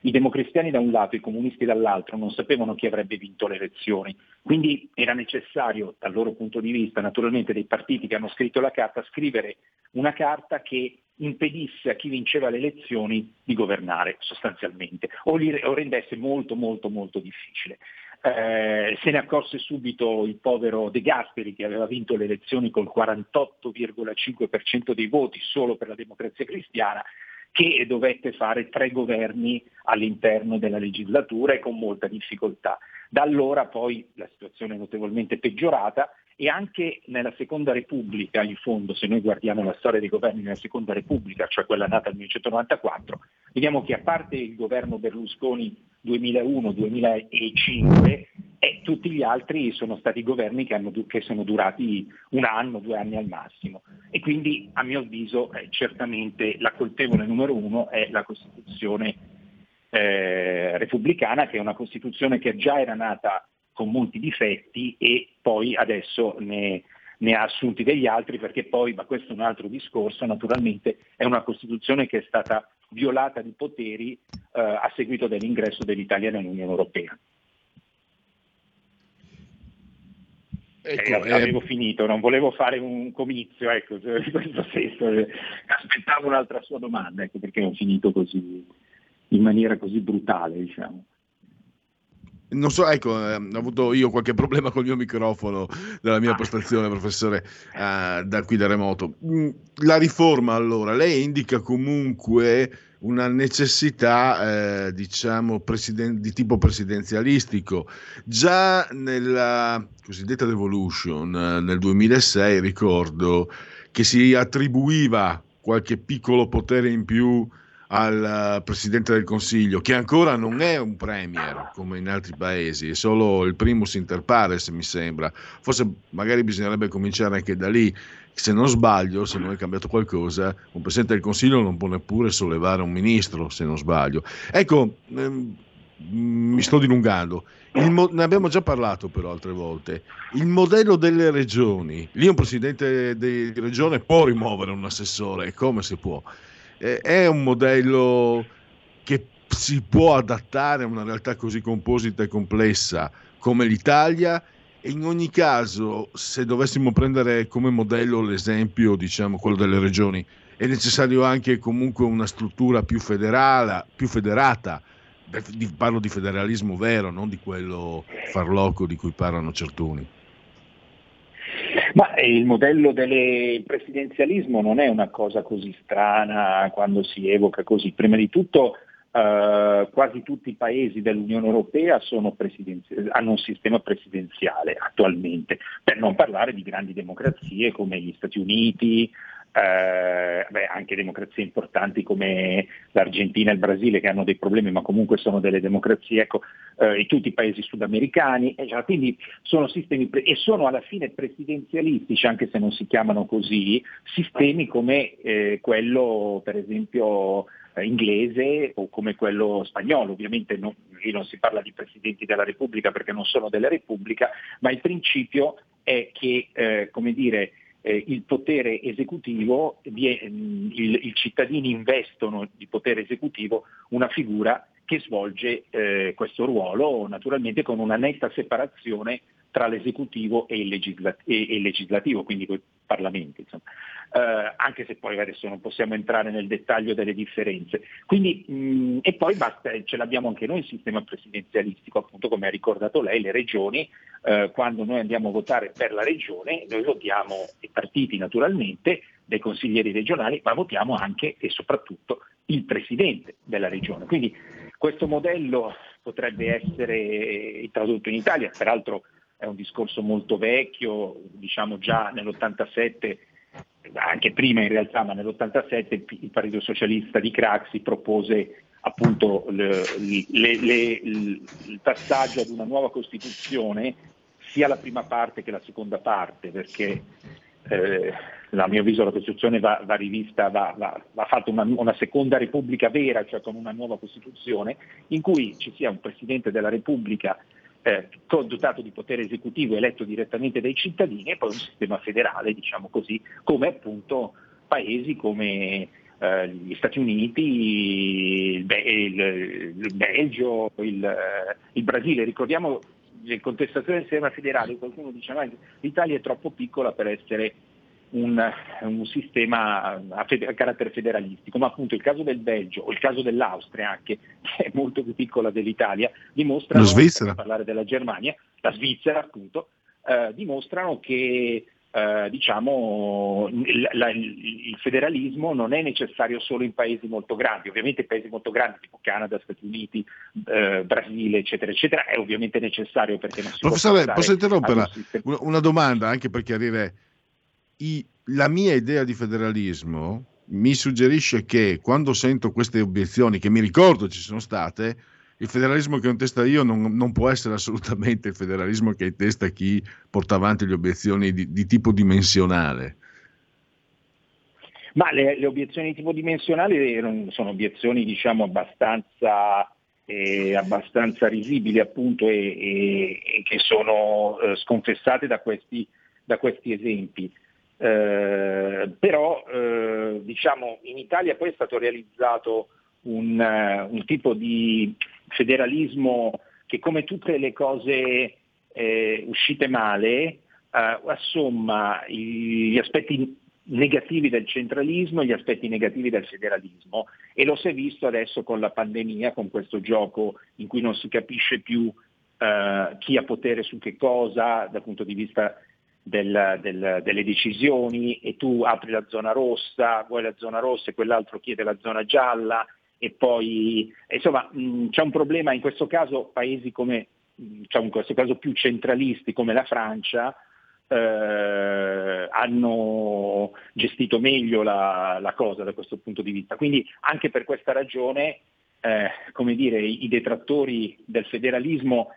i democristiani da un lato e i comunisti dall'altro non sapevano chi avrebbe vinto le elezioni, quindi era necessario dal loro punto di vista, naturalmente dei partiti che hanno scritto la carta, scrivere una carta che impedisse a chi vinceva le elezioni di governare sostanzialmente o, li, o rendesse molto molto molto difficile. Eh, se ne accorse subito il povero De Gasperi che aveva vinto le elezioni col 48,5% dei voti solo per la democrazia cristiana che dovette fare tre governi all'interno della legislatura e con molta difficoltà. Da allora poi la situazione è notevolmente peggiorata e anche nella Seconda Repubblica, in fondo, se noi guardiamo la storia dei governi nella Seconda Repubblica, cioè quella nata nel 1994, vediamo che a parte il governo Berlusconi 2001-2005, eh, tutti gli altri sono stati governi che, hanno, che, sono durati un anno, due anni al massimo. E quindi, a mio avviso, eh, certamente la colpevole numero uno è la Costituzione eh, repubblicana, che è una Costituzione che già era nata con molti difetti e poi adesso ne, ne, ha assunti degli altri perché poi, ma questo è un altro discorso, naturalmente è una Costituzione che è stata violata di poteri eh, a seguito dell'ingresso dell'Italia nell'Unione Europea. Ecco, eh, avevo eh, finito, non volevo fare un comizio, ecco, <laughs> in questo senso, aspettavo un'altra sua domanda, ecco perché ho finito così, in maniera così brutale, diciamo. Non so, ecco, eh, ho avuto io qualche problema col mio microfono della mia postazione, professore, eh, da qui da remoto. Mm, la riforma, allora, lei indica comunque una necessità, eh, diciamo, presiden- di tipo presidenzialistico. Già nella cosiddetta Revolution eh, nel 2006 ricordo che si attribuiva qualche piccolo potere in più al Presidente del Consiglio, che ancora non è un Premier come in altri paesi, è solo il primus inter pares mi sembra. Forse magari bisognerebbe cominciare anche da lì. Se non sbaglio, se non è cambiato qualcosa, un Presidente del Consiglio non può neppure sollevare un ministro, se non sbaglio. Ecco, ehm, mi sto dilungando. Mo- ne abbiamo già parlato però altre volte. Il modello delle regioni, lì un presidente di regione può rimuovere un assessore, come si può? Eh, è un modello che si può adattare a una realtà così composita e complessa come l'Italia. E in ogni caso se dovessimo prendere come modello l'esempio diciamo quello delle regioni è necessario anche comunque una struttura più federale più federata. Parlo di federalismo vero non di quello farlocco di cui parlano certuni ma il modello del presidenzialismo non è una cosa così strana quando si evoca così. Prima di tutto Uh, quasi tutti i paesi dell'Unione Europea hanno un sistema presidenziale attualmente, per non parlare di grandi democrazie come gli Stati Uniti, eh, beh, anche democrazie importanti come l'Argentina e il Brasile che hanno dei problemi ma comunque sono delle democrazie, ecco, eh, e tutti i paesi sudamericani, eh, quindi sono sistemi pre- e sono alla fine presidenzialistici, anche se non si chiamano così, sistemi come eh, quello per esempio eh, inglese o come quello spagnolo, ovviamente non, lì non si parla di presidenti della Repubblica perché non sono della Repubblica, ma il principio è che, eh, come dire, eh, il potere esecutivo, mm, i cittadini investono di potere esecutivo una figura che svolge eh, questo ruolo naturalmente con una netta separazione tra l'esecutivo e il, legisla- e, il legislativo, quindi parlamenti, eh, anche se poi adesso non possiamo entrare nel dettaglio delle differenze. Quindi, mh, e poi basta, ce l'abbiamo anche noi il sistema presidenzialistico, appunto come ha ricordato lei, le regioni, eh, quando noi andiamo a votare per la regione, noi votiamo i partiti naturalmente, dei consiglieri regionali, ma votiamo anche e soprattutto il presidente della regione. Quindi questo modello potrebbe essere tradotto in Italia, peraltro è un discorso molto vecchio, diciamo già nell'87, anche prima in realtà, ma nell'87 il Partito Socialista di Craxi propose appunto le, le, le, il passaggio ad una nuova Costituzione, sia la prima parte che la seconda parte, perché eh, a mio avviso la Costituzione va, va rivista, va, va, va fatta una, una, seconda Repubblica vera, cioè con una nuova Costituzione, in cui ci sia un Presidente della Repubblica eh, dotato di potere esecutivo eletto direttamente dai cittadini e poi un sistema federale, diciamo così, come appunto paesi come eh, gli Stati Uniti, il, il, il Belgio, il, eh, il, Brasile. Ricordiamo in contestazione del sistema federale, qualcuno dice che l'Italia è troppo piccola per essere un, un sistema a, fede, a, carattere federalistico, ma appunto il caso del Belgio o il caso dell'Austria anche, che <laughs> è molto più piccola dell'Italia, dimostrano, per parlare della Germania, la Svizzera appunto, eh, dimostrano che eh, diciamo, il, la, il, federalismo non è necessario solo in paesi molto grandi, ovviamente paesi molto grandi tipo Canada, Stati Uniti, eh, Brasile, eccetera, eccetera, è ovviamente necessario perché non si Professore, può posso interrompere sistema... una domanda anche per chiarire I, la mia idea di federalismo mi suggerisce che quando sento queste obiezioni, che mi ricordo ci sono state, il federalismo che ho in testa io non, non, può essere assolutamente il federalismo che ha in testa chi porta avanti le obiezioni di, di tipo dimensionale. Ma le, le, obiezioni di tipo dimensionale sono obiezioni diciamo abbastanza, eh, abbastanza risibili appunto e, e, e che sono eh, sconfessate da questi, da questi esempi. Eh, però eh, diciamo in Italia poi è stato realizzato un, uh, un, tipo di federalismo che come tutte le cose eh, uscite male uh, assomma gli aspetti negativi del centralismo e gli aspetti negativi del federalismo. E lo si è visto adesso con la pandemia, con questo gioco in cui non si capisce più chi ha potere su che cosa dal punto di vista del, del, delle decisioni e tu apri la zona rossa, vuoi la zona rossa e quell'altro chiede la zona gialla e poi insomma mh, c'è un problema in questo caso paesi come diciamo in questo caso più centralisti come la Francia eh, hanno gestito meglio la, la, cosa da questo punto di vista. Quindi anche per questa ragione eh, come dire, i detrattori del federalismo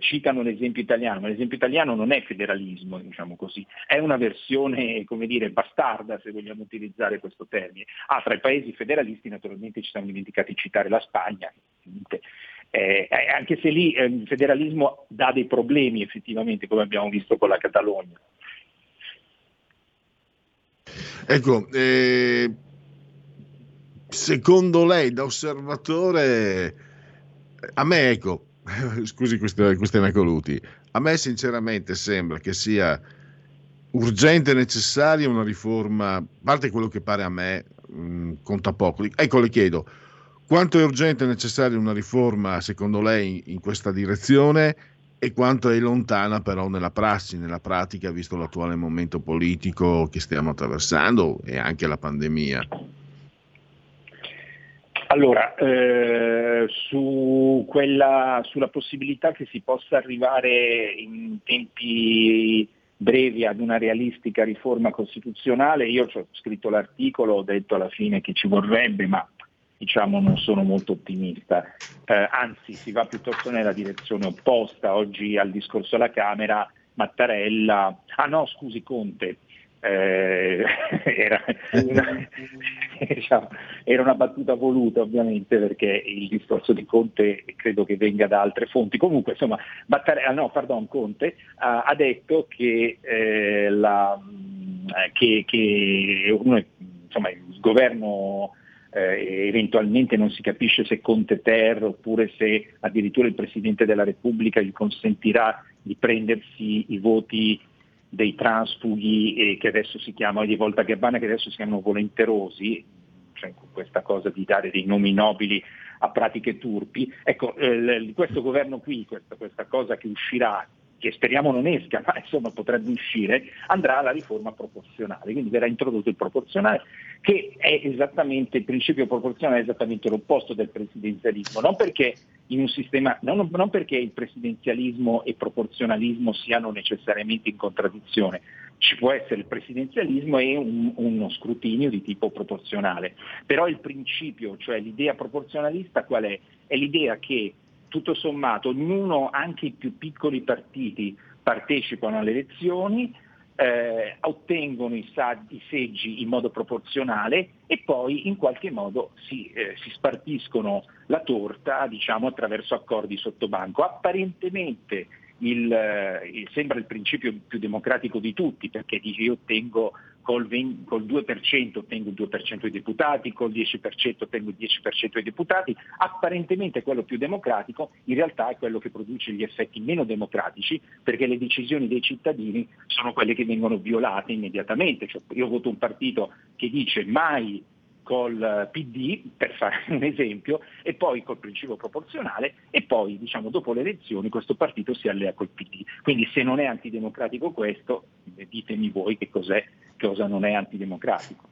citano l'esempio italiano, ma l'esempio italiano non è federalismo, diciamo così, è una versione, come dire, bastarda, se vogliamo utilizzare questo termine. Ah, tra i paesi federalisti naturalmente ci siamo dimenticati di citare la Spagna, eh, eh, anche se lì eh, il federalismo dà dei problemi effettivamente, come abbiamo visto con la Catalogna. Ecco, eh, secondo lei da osservatore, a me ecco, <laughs> scusi queste macoluti, a me sinceramente sembra che sia urgente e necessaria una riforma, a parte quello che pare a me, mh, mm, conta poco. Ecco, le chiedo, quanto è urgente e necessaria una riforma secondo lei in questa direzione e quanto è lontana però nella prassi, nella pratica, visto l'attuale momento politico che stiamo attraversando e anche la pandemia? Allora, eh, su quella, sulla possibilità che si possa arrivare in tempi brevi ad una realistica riforma costituzionale, io ho scritto l'articolo, ho detto alla fine che ci vorrebbe, ma diciamo non sono molto ottimista, eh, anzi si va piuttosto nella direzione opposta, oggi al discorso alla Camera Mattarella, ah no scusi Conte, eh, <laughs> era, una, <laughs> diciamo, era, una, battuta voluta ovviamente perché il discorso di Conte credo che venga da altre fonti. Comunque insomma, Battarella, no, pardon, Conte ha, ha detto che, eh, la, eh, che, che insomma, il governo eh, eventualmente non si capisce se Conte Ter oppure se addirittura il Presidente della Repubblica gli consentirà di prendersi i voti dei transfughi eh, che adesso si chiamano di Volta Gabbana, che adesso si chiamano volenterosi, cioè questa cosa di dare dei nomi nobili a pratiche turpi. Ecco, eh, questo governo qui, questa, questa cosa che uscirà che speriamo non esca, ma insomma potrebbe uscire, andrà alla riforma proporzionale, quindi verrà introdotto il proporzionale, che è esattamente, il principio proporzionale è esattamente l'opposto del presidenzialismo, non perché, sistema, non, non perché il presidenzialismo e il proporzionalismo siano necessariamente in contraddizione, ci può essere il presidenzialismo e un, uno scrutinio di tipo proporzionale, però il principio, cioè l'idea proporzionalista qual è? È l'idea che tutto sommato ognuno, anche i più piccoli partiti, partecipano alle elezioni, eh, ottengono i, i, seggi in modo proporzionale e poi in qualche modo si, eh, si spartiscono la torta diciamo, attraverso accordi sotto banco. Apparentemente il, eh, sembra il principio più democratico di tutti perché dice io ottengo col, 20, col 2% ottengo il 2% dei deputati, col 10% ottengo il 10% dei deputati, apparentemente quello più democratico in realtà è quello che produce gli effetti meno democratici perché le decisioni dei cittadini sono quelle che vengono violate immediatamente. Cioè, io voto un partito che dice mai col PD, per fare un esempio, e poi col principio proporzionale e poi diciamo, dopo le elezioni questo partito si allea col PD. Quindi se non è antidemocratico questo, e ditemi voi che cos'è, cosa non è antidemocratico.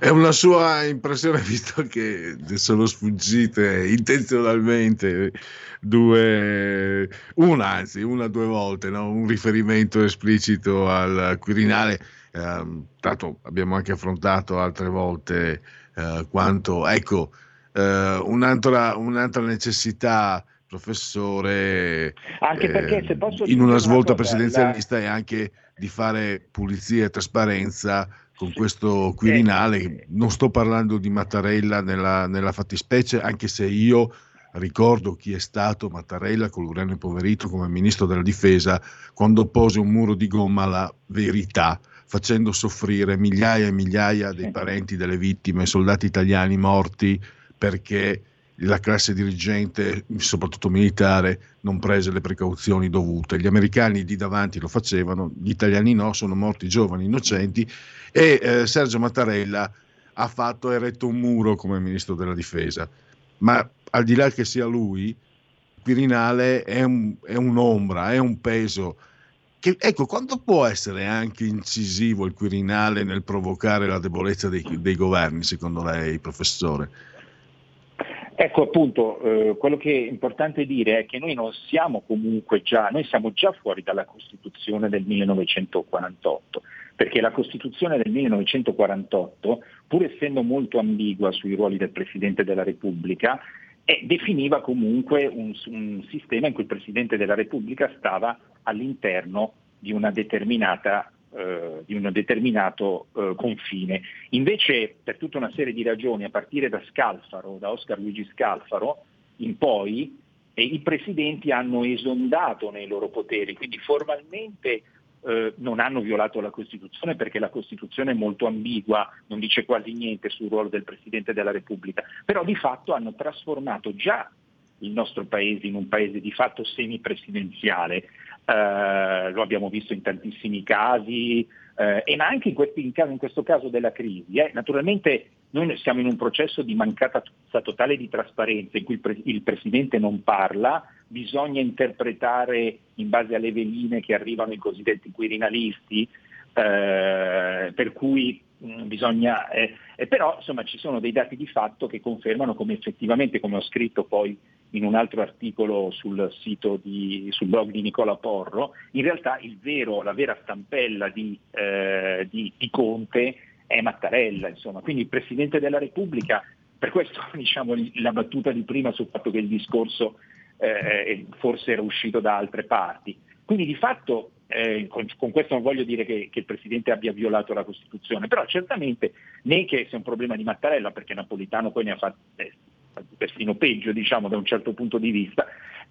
È una sua impressione, <laughs> visto che sono sfuggite intenzionalmente due, una anzi, una o due volte, no? un riferimento esplicito al Quirinale. Eh, tanto abbiamo anche affrontato altre volte eh, quanto, ecco, eh, un'altra, un'altra necessità professore Anche perché, se posso eh, in una una svolta cosa, presidenzialista è anche di fare pulizia e trasparenza con questo Quirinale. Non sto parlando di Mattarella nella, nella fattispecie, anche se io ricordo chi è stato Mattarella con l'Urano impoverito come ministro della difesa quando pose un muro di gomma alla verità facendo soffrire migliaia e migliaia dei parenti delle vittime, soldati italiani morti perché la classe dirigente, soprattutto militare, non prese le precauzioni dovute. Gli americani di davanti lo facevano, gli italiani no, sono morti giovani, innocenti e eh, Sergio Mattarella ha fatto eretto un muro come ministro della difesa. Ma al di là che sia lui, Quirinale è, un, è un'ombra, è un peso. Che, ecco, quanto può essere anche incisivo il Quirinale nel provocare la debolezza dei, dei governi, secondo lei, professore? Ecco appunto, eh, quello che è importante dire è che noi non siamo comunque già, noi siamo già fuori dalla Costituzione del 1948, perché la Costituzione del 1948, pur essendo molto ambigua sui ruoli del Presidente della Repubblica, eh, definiva comunque un, un sistema in cui il Presidente della Repubblica stava all'interno di una determinata eh, di un determinato eh, confine. Invece, per tutta una serie di ragioni, a partire da Scalfaro, da Oscar Luigi Scalfaro, in poi, eh, i presidenti hanno esondato nei loro poteri, quindi formalmente eh, non hanno violato la Costituzione perché la Costituzione è molto ambigua, non dice quasi niente sul ruolo del Presidente della Repubblica, però di fatto hanno trasformato già il nostro paese in un paese di fatto semipresidenziale, eh, lo abbiamo visto in tantissimi casi, eh, e ma anche in, questi, in, caso, in, questo caso della crisi. Eh. Naturalmente noi siamo in un processo di mancata totale di trasparenza in cui il, pre- il Presidente non parla, bisogna interpretare in base alle veline che arrivano i cosiddetti quirinalisti, eh, per cui bisogna, eh, eh, però insomma ci sono dei dati di fatto che confermano come effettivamente, come ho scritto poi in un altro articolo sul di, sul blog di Nicola Porro, in realtà vero, la vera stampella di, eh, di, di, Conte è Mattarella, insomma. quindi il Presidente della Repubblica, per questo <laughs> diciamo, la battuta di prima sul fatto che il discorso eh, forse era uscito da altre parti. Quindi di fatto eh, con, con, questo non voglio dire che, che, il Presidente abbia violato la Costituzione, però certamente né che sia un problema di Mattarella, perché Napolitano poi ne ha fatto, eh, persino peggio diciamo da un certo punto di vista,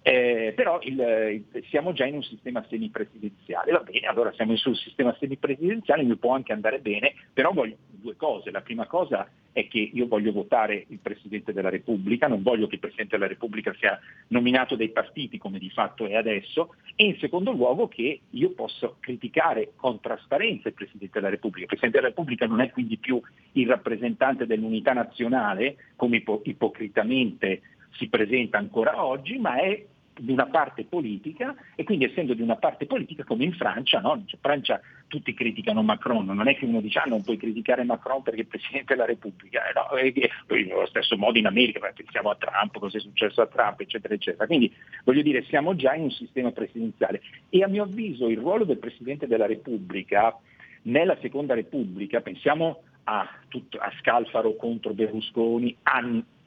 eh, però il, siamo già in un sistema semipresidenziale, va bene, allora siamo sul sistema semipresidenziale, mi può anche andare bene, però voglio due cose, la prima cosa è che io voglio votare il Presidente della Repubblica, non voglio che il Presidente della Repubblica sia nominato dai partiti come di fatto è adesso, e in secondo luogo che io posso criticare con trasparenza il Presidente della Repubblica. Il Presidente della Repubblica non è quindi più il rappresentante dell'unità nazionale, come ipo- ipocritamente si presenta ancora oggi, ma è di una parte politica e quindi essendo di una parte politica come in Francia, no? in Francia tutti criticano Macron, non è che uno dice ah non puoi criticare Macron perché è Presidente della Repubblica, eh, no? e, e, nello stesso modo in America, pensiamo a Trump, cosa è successo a Trump, eccetera, eccetera. Quindi voglio dire, siamo già in un sistema presidenziale e a mio avviso il ruolo del Presidente della Repubblica nella Seconda Repubblica, pensiamo a, tutto, a Scalfaro contro Berlusconi, a,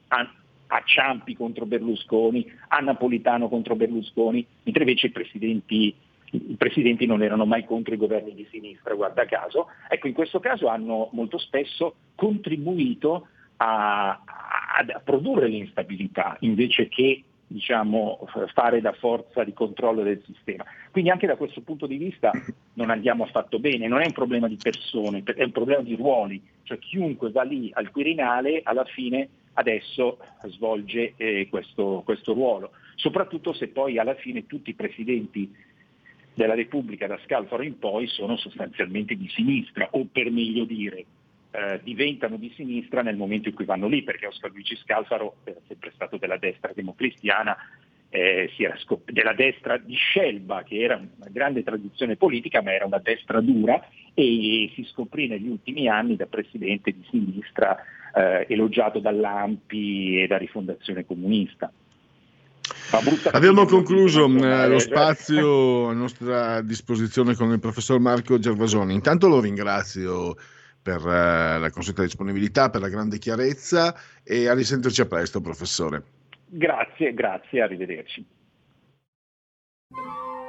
a a Ciampi contro Berlusconi, a Napolitano contro Berlusconi, mentre invece i presidenti, i presidenti non erano mai contro i governi di sinistra, guarda caso. Ecco, in questo caso hanno molto spesso contribuito a, a, produrre l'instabilità invece che diciamo, fare da forza di controllo del sistema. Quindi anche da questo punto di vista non andiamo affatto bene, non è un problema di persone, è un problema di ruoli, cioè chiunque va lì al Quirinale alla fine adesso svolge eh, questo, questo ruolo, soprattutto se poi alla fine tutti i presidenti della Repubblica da Scalfaro in poi sono sostanzialmente di sinistra, o per meglio dire, eh, diventano di sinistra nel momento in cui vanno lì, perché Oscar Luigi Scalfaro è sempre stato della destra democristiana eh, si era scop- della destra di Scelba, che era una grande tradizione politica, ma era una destra dura, e si scoprì negli ultimi anni da presidente di sinistra eh, elogiato dall'AMPI e da Rifondazione Comunista. Abbiamo concluso eh, lo spazio a nostra disposizione con il professor Marco Gervasoni. Intanto lo ringrazio per eh, la consueta disponibilità, per la grande chiarezza e a risentirci a presto, professore. Grazie, grazie, arrivederci.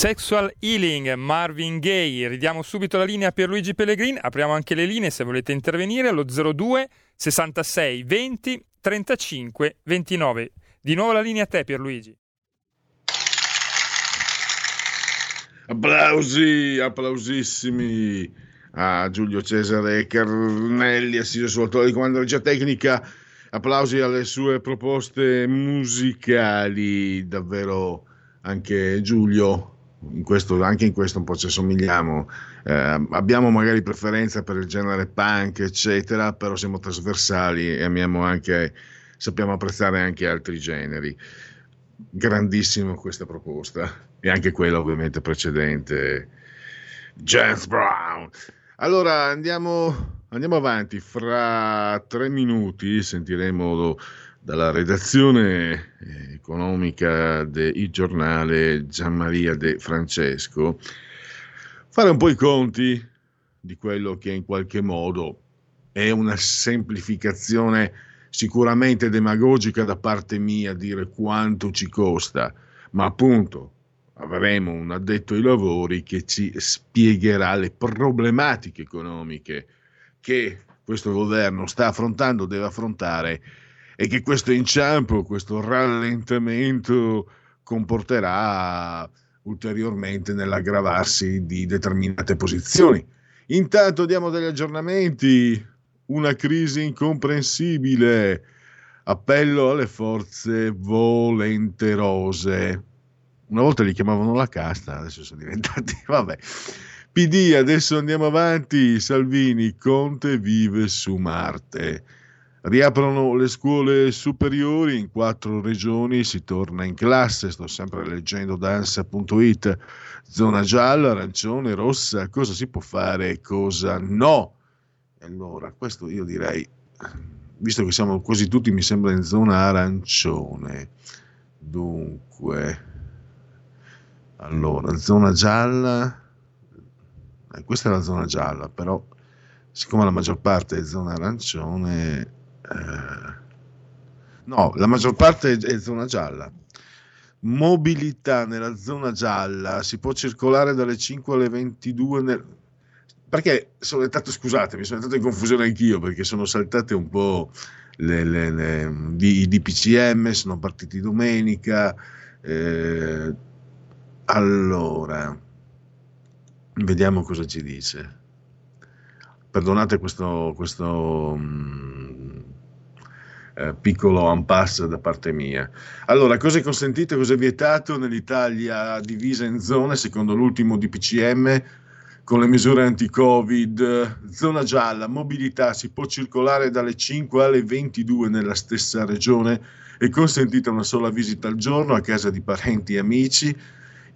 Sexual Healing, Marvin Gaye. Ridiamo subito la linea per Luigi Pellegrin. Apriamo anche le linee se volete intervenire allo 02 66 20 35 29. Di nuovo la linea a te Pierluigi. Applausi, applausissimi a Giulio Cesare Carnelli, assiso sul di comando regia tecnica. Applausi alle sue proposte musicali, davvero anche Giulio. In questo, anche in questo un po' ci assomigliamo. Eh, abbiamo magari preferenza per il genere punk, eccetera, però siamo trasversali e amiamo anche, sappiamo apprezzare anche altri generi. Grandissima questa proposta e anche quella ovviamente precedente. James Brown. Allora andiamo, andiamo avanti. Fra tre minuti sentiremo dalla redazione eh, economica del giornale Gianmaria De Francesco. Fare un po' i conti di quello che in qualche modo è una semplificazione sicuramente demagogica da parte mia dire quanto ci costa, ma appunto avremo un addetto ai lavori che ci spiegherà le problematiche economiche che questo governo sta affrontando, deve affrontare e che questo inciampo, questo rallentamento comporterà ulteriormente nell'aggravarsi di determinate posizioni. Intanto diamo degli aggiornamenti, una crisi incomprensibile, appello alle forze volenterose. Una volta li chiamavano la casta, adesso sono diventati, <laughs> vabbè. PD, adesso andiamo avanti, Salvini, Conte vive su Marte. Riaprono le scuole superiori in quattro regioni, si torna in classe, sto sempre leggendo da ansa.it, zona gialla, arancione, rossa, cosa si può fare e cosa no. Allora, questo io direi, visto che siamo quasi tutti, mi sembra in zona arancione. Dunque, allora, zona gialla, eh, questa è la zona gialla, però siccome la maggior parte è zona arancione, no, la maggior parte è zona gialla. Mobilità nella zona gialla, si può circolare dalle 5 alle 22 nel... perché sono entrato, scusatemi, sono entrato in confusione anch'io perché sono saltate un po' le, le, le, i DPCM, sono partiti domenica. Eh, allora, vediamo cosa ci dice. Perdonate questo, questo mm, eh, piccolo impasse da parte mia. Allora, cosa è consentito e cosa è vietato nell'Italia divisa in zone secondo l'ultimo DPCM con le misure anti-Covid? Zona gialla, mobilità, si può circolare dalle 5 alle 22 nella stessa regione, è consentita una sola visita al giorno a casa di parenti e amici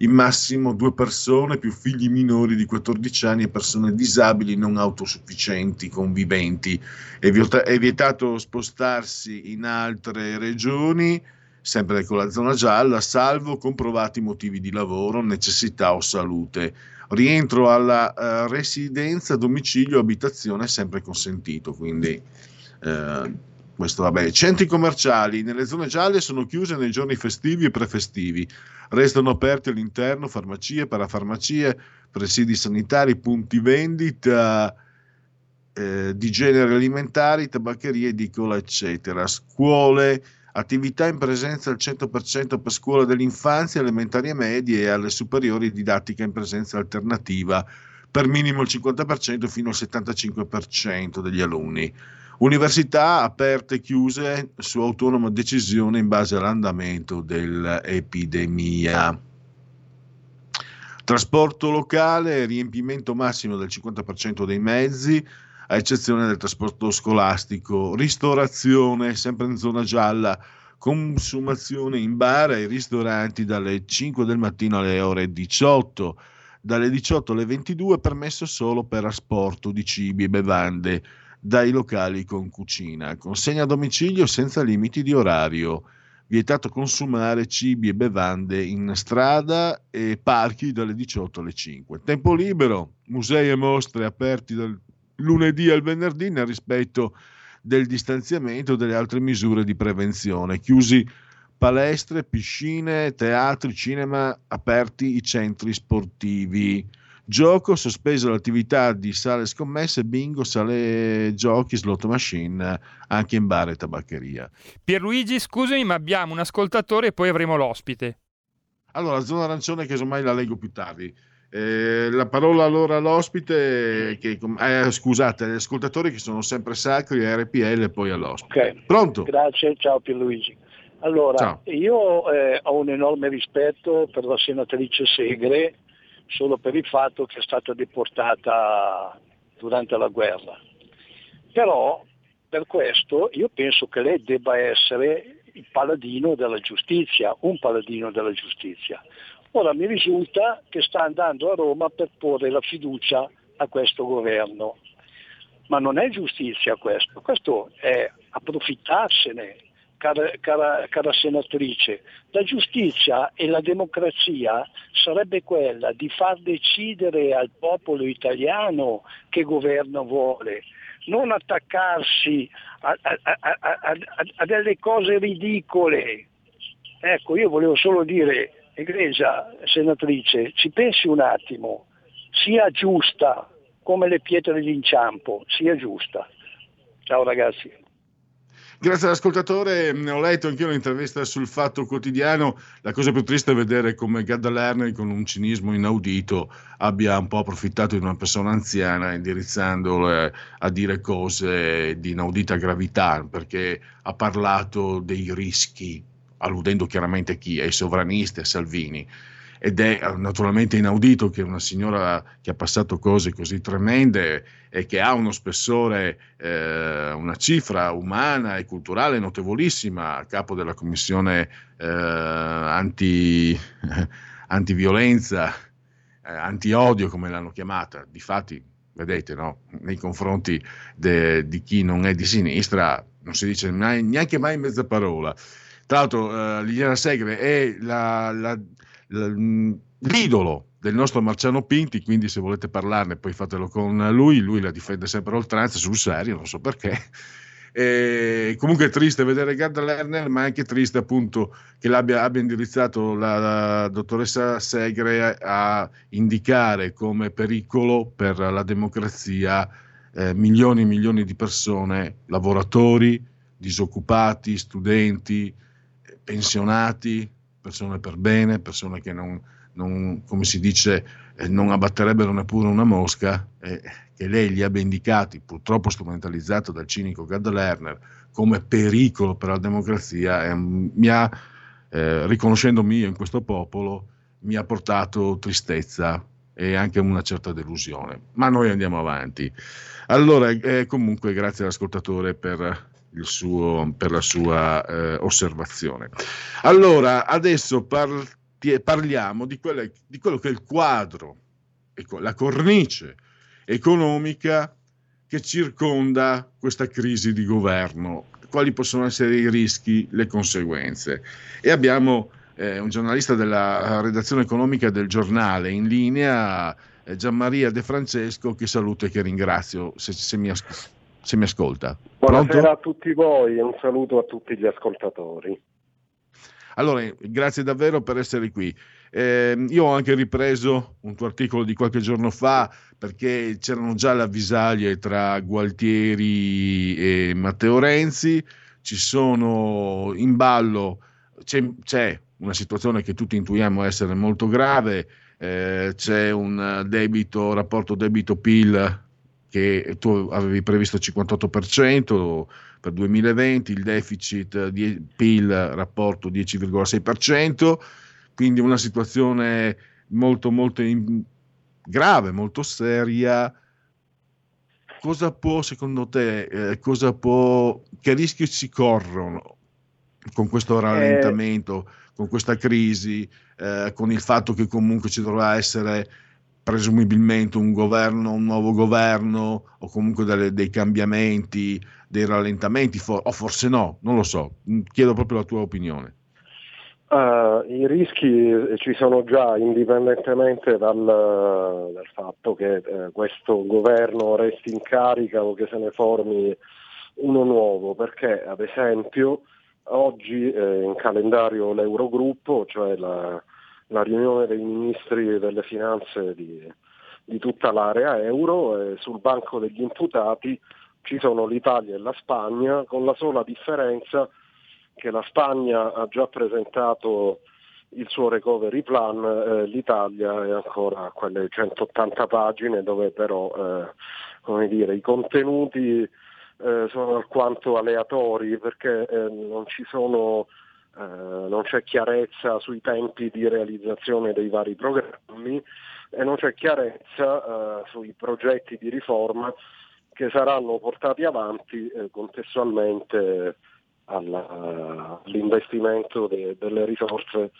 in massimo due persone più figli minori di 14 anni e persone disabili non autosufficienti conviventi. È, vieta- è vietato spostarsi in altre regioni, sempre con la zona gialla, salvo comprovati motivi di lavoro, necessità o salute. Rientro alla eh, residenza, domicilio, abitazione è sempre consentito, quindi eh, questo vabbè. Centri commerciali nelle zone gialle sono chiuse nei giorni festivi e prefestivi. Restano aperti all'interno farmacie, parafarmacie, presidi sanitari, punti vendita eh, di generi alimentari, tabaccherie, edicola, eccetera. Scuole, attività in presenza al 100% per scuola dell'infanzia, elementari e medie e alle superiori didattica in presenza alternativa per minimo il 50% fino al 75% degli alunni. Università aperte e chiuse su autonoma decisione in base all'andamento dell'epidemia. Trasporto locale, riempimento massimo del 50% dei mezzi, a eccezione del trasporto scolastico. Ristorazione, sempre in zona gialla, consumazione in bar e ristoranti dalle 5 del mattino alle ore 18. Dalle 18 alle 22 permesso solo per asporto di cibi e bevande dai locali con cucina. Consegna a domicilio senza limiti di orario. Vietato consumare cibi e bevande in strada e parchi dalle 18 alle 5. Tempo libero, musei e mostre aperti dal lunedì al venerdì nel rispetto del distanziamento e delle altre misure di prevenzione. Chiusi palestre, piscine, teatri, cinema aperti, i centri sportivi. Gioco, sospesa l'attività di sale scommesse, bingo, sale giochi, slot machine, anche in bar e tabaccheria. Pierluigi, scusami, ma abbiamo un ascoltatore e poi avremo l'ospite. Allora, zona arancione, che insomma la leggo più tardi. Eh, la parola allora all'ospite, che, eh, scusate, agli ascoltatori che sono sempre sacri, a RPL e poi all'ospite. Ok. Pronto? Grazie, ciao Pierluigi. Allora, Ciao. io eh, ho un enorme rispetto per la senatrice Segre solo per il fatto che è stata deportata durante la guerra. Però per questo io penso che lei debba essere il paladino della giustizia, un paladino della giustizia. Ora mi risulta che sta andando a Roma per porre la fiducia a questo governo. Ma non è giustizia questo, questo è approfittarsene, cara, cara- cara senatrice. La giustizia e la democrazia sarebbe quella di far decidere al popolo italiano che governo vuole, non attaccarsi a, a- a- a- delle cose ridicole. Ecco, io volevo solo dire, egregia senatrice, ci pensi un attimo, sia giusta come le pietre d'inciampo, sia giusta. Ciao ragazzi. Grazie all'ascoltatore, ho letto anche io un'intervista sul Fatto Quotidiano, la cosa più triste è vedere come Gadda Lerner con un cinismo inaudito abbia un po' approfittato di una persona anziana indirizzandole a dire cose di inaudita gravità, perché ha parlato dei rischi, alludendo chiaramente a chi? Ai sovranisti, a Salvini. Ed è eh, naturalmente inaudito che una signora che ha passato cose così tremende e che ha uno spessore, eh, una cifra umana e culturale notevolissima a capo della commissione eh, anti, <laughs> antiviolenza, eh, anti-odio come l'hanno chiamata, difatti vedete no? nei confronti de- di chi non è di sinistra non si dice mai- neanche mai mezza parola. Tra l'altro eh, Liliana Segre è la- la- l'idolo del nostro Marciano Pinti, quindi se volete parlarne poi fatelo con lui, lui la difende sempre oltranza, sul serio, non so perché. E comunque è triste vedere Gerd Lerner, ma è anche triste appunto che l'abbia abbia indirizzato la, la dottoressa Segre a indicare come pericolo per la democrazia eh, milioni e milioni di persone, lavoratori, disoccupati, studenti, pensionati, persone per bene, persone che non, non, come si dice, eh, non abbatterebbero neppure una mosca, eh, che lei li abbia indicati, purtroppo strumentalizzato dal cinico Gerd Lerner, come pericolo per la democrazia, eh, mi ha, eh, riconoscendomi io in questo popolo, mi ha portato tristezza e anche una certa delusione. Ma noi andiamo avanti. Allora, eh, comunque, grazie all'ascoltatore per, suo, per la sua eh, osservazione. Allora, adesso parti- parliamo di, quelle- di quello che è il quadro, ecco, la cornice economica che circonda questa crisi di governo, quali possono essere i rischi, le conseguenze. E abbiamo eh, un giornalista della redazione economica del giornale in linea, eh, Gianmaria De Francesco, che saluto e che ringrazio se, se mi, as- se mi ascolta. Buonasera Pronto? a tutti voi e un saluto a tutti gli ascoltatori. Allora, grazie davvero per essere qui. Eh, io ho anche ripreso un tuo articolo di qualche giorno fa perché c'erano già le avvisaglie tra Gualtieri e Matteo Renzi, ci sono in ballo, c'è, c'è una situazione che tutti intuiamo essere molto grave, eh, c'è un debito, rapporto debito-PIL che tu avevi previsto il 58% per 2020, il deficit di PIL rapporto 10,6%, quindi una situazione molto molto in- grave, molto seria. Cosa può secondo te, eh, cosa può, che rischi si corrono con questo rallentamento, con questa crisi, eh, con il fatto che comunque ci dovrà essere presumibilmente un governo, un nuovo governo o comunque delle- dei cambiamenti, dei rallentamenti, for- o forse no, non lo so, Mm, chiedo proprio la tua opinione. Eh, I rischi eh, ci sono già indipendentemente dal, dal fatto che eh, questo governo resti in carica o che se ne formi uno nuovo, perché ad esempio oggi è in calendario l'Eurogruppo, cioè la, la riunione dei ministri delle finanze di, di tutta l'area euro e sul banco degli imputati ci sono l'Italia e la Spagna, con la sola differenza che la Spagna ha già presentato il suo recovery plan, eh, l'Italia è ancora a quelle 180 pagine dove però eh, dire, i contenuti eh, sono alquanto aleatori perché eh, non ci sono eh, non c'è chiarezza sui tempi di realizzazione dei vari programmi e non c'è chiarezza eh, sui progetti di riforma che saranno portati avanti eh, contestualmente alla- all'investimento de- delle risorse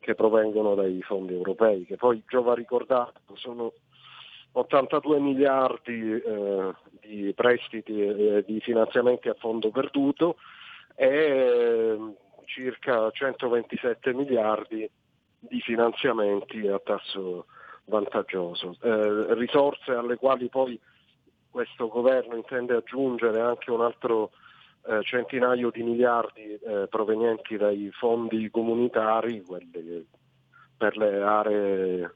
che provengono dai fondi europei, che poi giova ricordato sono 82 miliardi eh, di prestiti e di finanziamenti a fondo perduto e circa 127 miliardi di finanziamenti a tasso vantaggioso, Eh, risorse alle quali poi questo governo intende aggiungere anche un altro eh, centinaio di miliardi eh, provenienti dai fondi comunitari, quelli per le aree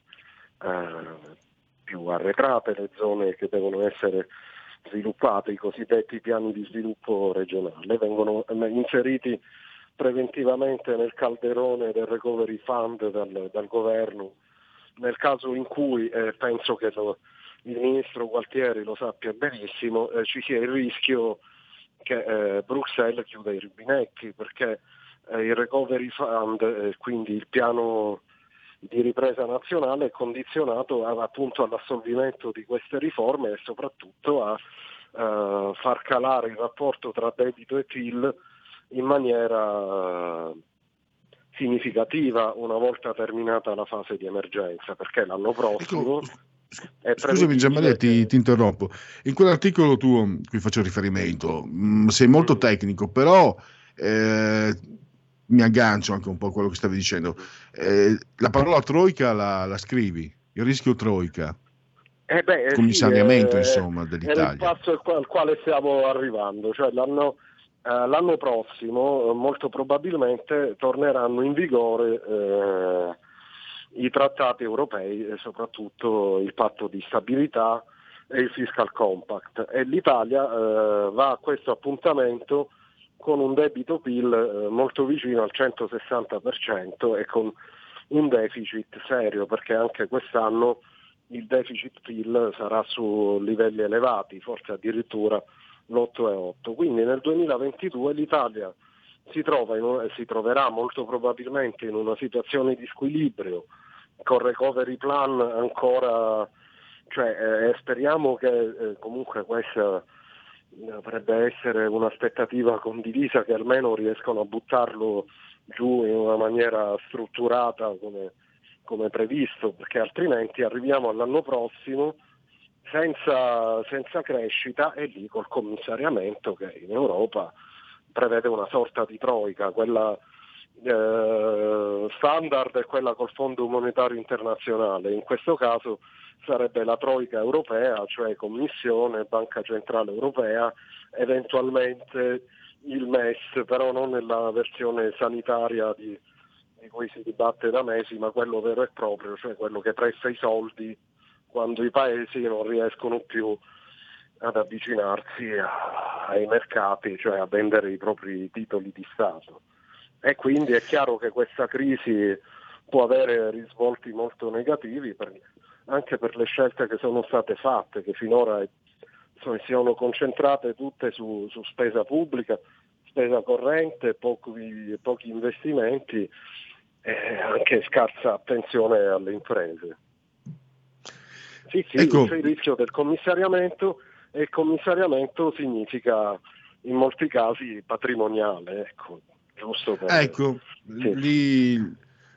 eh, più arretrate, le zone che devono essere sviluppate, i cosiddetti piani di sviluppo regionale, vengono eh, inseriti preventivamente nel calderone del recovery fund dal, dal governo nel caso in cui eh, penso che lo- il ministro Gualtieri lo sappia benissimo, eh, ci sia il rischio che eh, Bruxelles chiuda i rubinetti perché eh, il recovery fund, eh, quindi il piano di ripresa nazionale, è condizionato appunto all'assolvimento di queste riforme e soprattutto a eh, far calare il rapporto tra debito e PIL in maniera eh, significativa una volta terminata la fase di emergenza, perché l'anno prossimo Ecco, Scusami prevedibile Gianmaria, ti, ti interrompo. In quell'articolo tuo cui faccio riferimento, mh, sei molto tecnico, però eh, mi aggancio anche un po' a quello che stavi dicendo. Eh, la parola troica la, la scrivi, il rischio troica, Eh beh, eh sì, commissariamento eh, insomma È il dell'Italia. passo al quale, al quale stiamo arrivando, cioè l'anno, l'anno prossimo eh, molto probabilmente torneranno in vigore eh, i trattati europei e soprattutto il patto di stabilità e il fiscal compact. E l'Italia eh, va a questo appuntamento con un debito PIL eh, molto vicino al 160% e con un deficit serio perché anche quest'anno il deficit PIL sarà su livelli elevati, forse addirittura l'8,8. Quindi nel 2022 l'Italia si, trova in un- si troverà molto probabilmente in una situazione di squilibrio, con recovery plan ancora, cioè eh, speriamo che eh, comunque questa dovrebbe essere un'aspettativa condivisa che almeno riescono a buttarlo giù in una maniera strutturata come, come previsto, perché altrimenti arriviamo all'anno prossimo senza, senza crescita e lì col commissariamento che in Europa prevede una sorta di troica, quella eh, standard è quella col Fondo Monetario Internazionale, in questo caso sarebbe la troica europea, cioè Commissione, Banca Centrale Europea, eventualmente il MES, però non nella versione sanitaria di, di cui si dibatte da mesi, ma quello vero e proprio, cioè quello che presta i soldi quando i paesi non riescono più ad avvicinarsi a- ai mercati, cioè a vendere i propri titoli di Stato. E quindi è chiaro che questa crisi può avere risvolti molto negativi per- anche per le scelte che sono state fatte, che finora si sono concentrate tutte su, su spesa pubblica, spesa corrente, pochi, pochi investimenti e anche scarsa attenzione alle imprese. Sì, sì, Ecco. c'è il rischio del commissariamento e il commissariamento significa in molti casi patrimoniale, ecco, giusto per... Ecco, lì,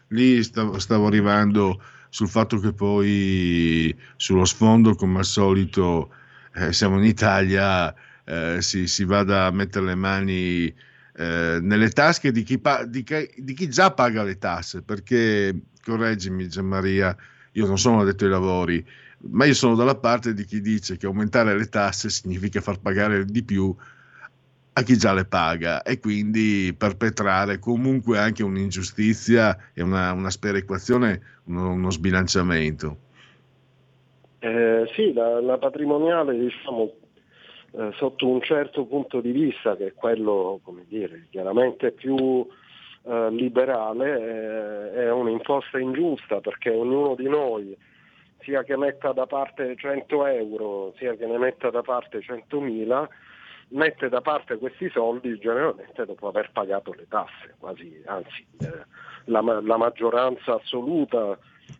lì stavo, stavo arrivando sul fatto che poi sullo sfondo, come al solito, eh, siamo in Italia, eh, si, si vada a mettere le mani eh, nelle tasche di chi, pa- di chi- di chi già paga le tasse, perché, correggimi Gianmaria, io non sono addetto ai lavori, ma io sono dalla parte di chi dice che aumentare le tasse significa far pagare di più a chi già le paga e quindi perpetrare comunque anche un'ingiustizia e una, una sperequazione, uno, uno sbilanciamento. Eh, sì, la, la patrimoniale diciamo eh, sotto un certo punto di vista, che è quello, come dire, chiaramente più eh, liberale, eh, è un'imposta ingiusta perché ognuno di noi, sia che metta da parte 100 euro, sia che ne metta da parte 100.000, mette da parte questi soldi generalmente dopo aver pagato le tasse, quasi, anzi eh, la, la maggioranza assoluta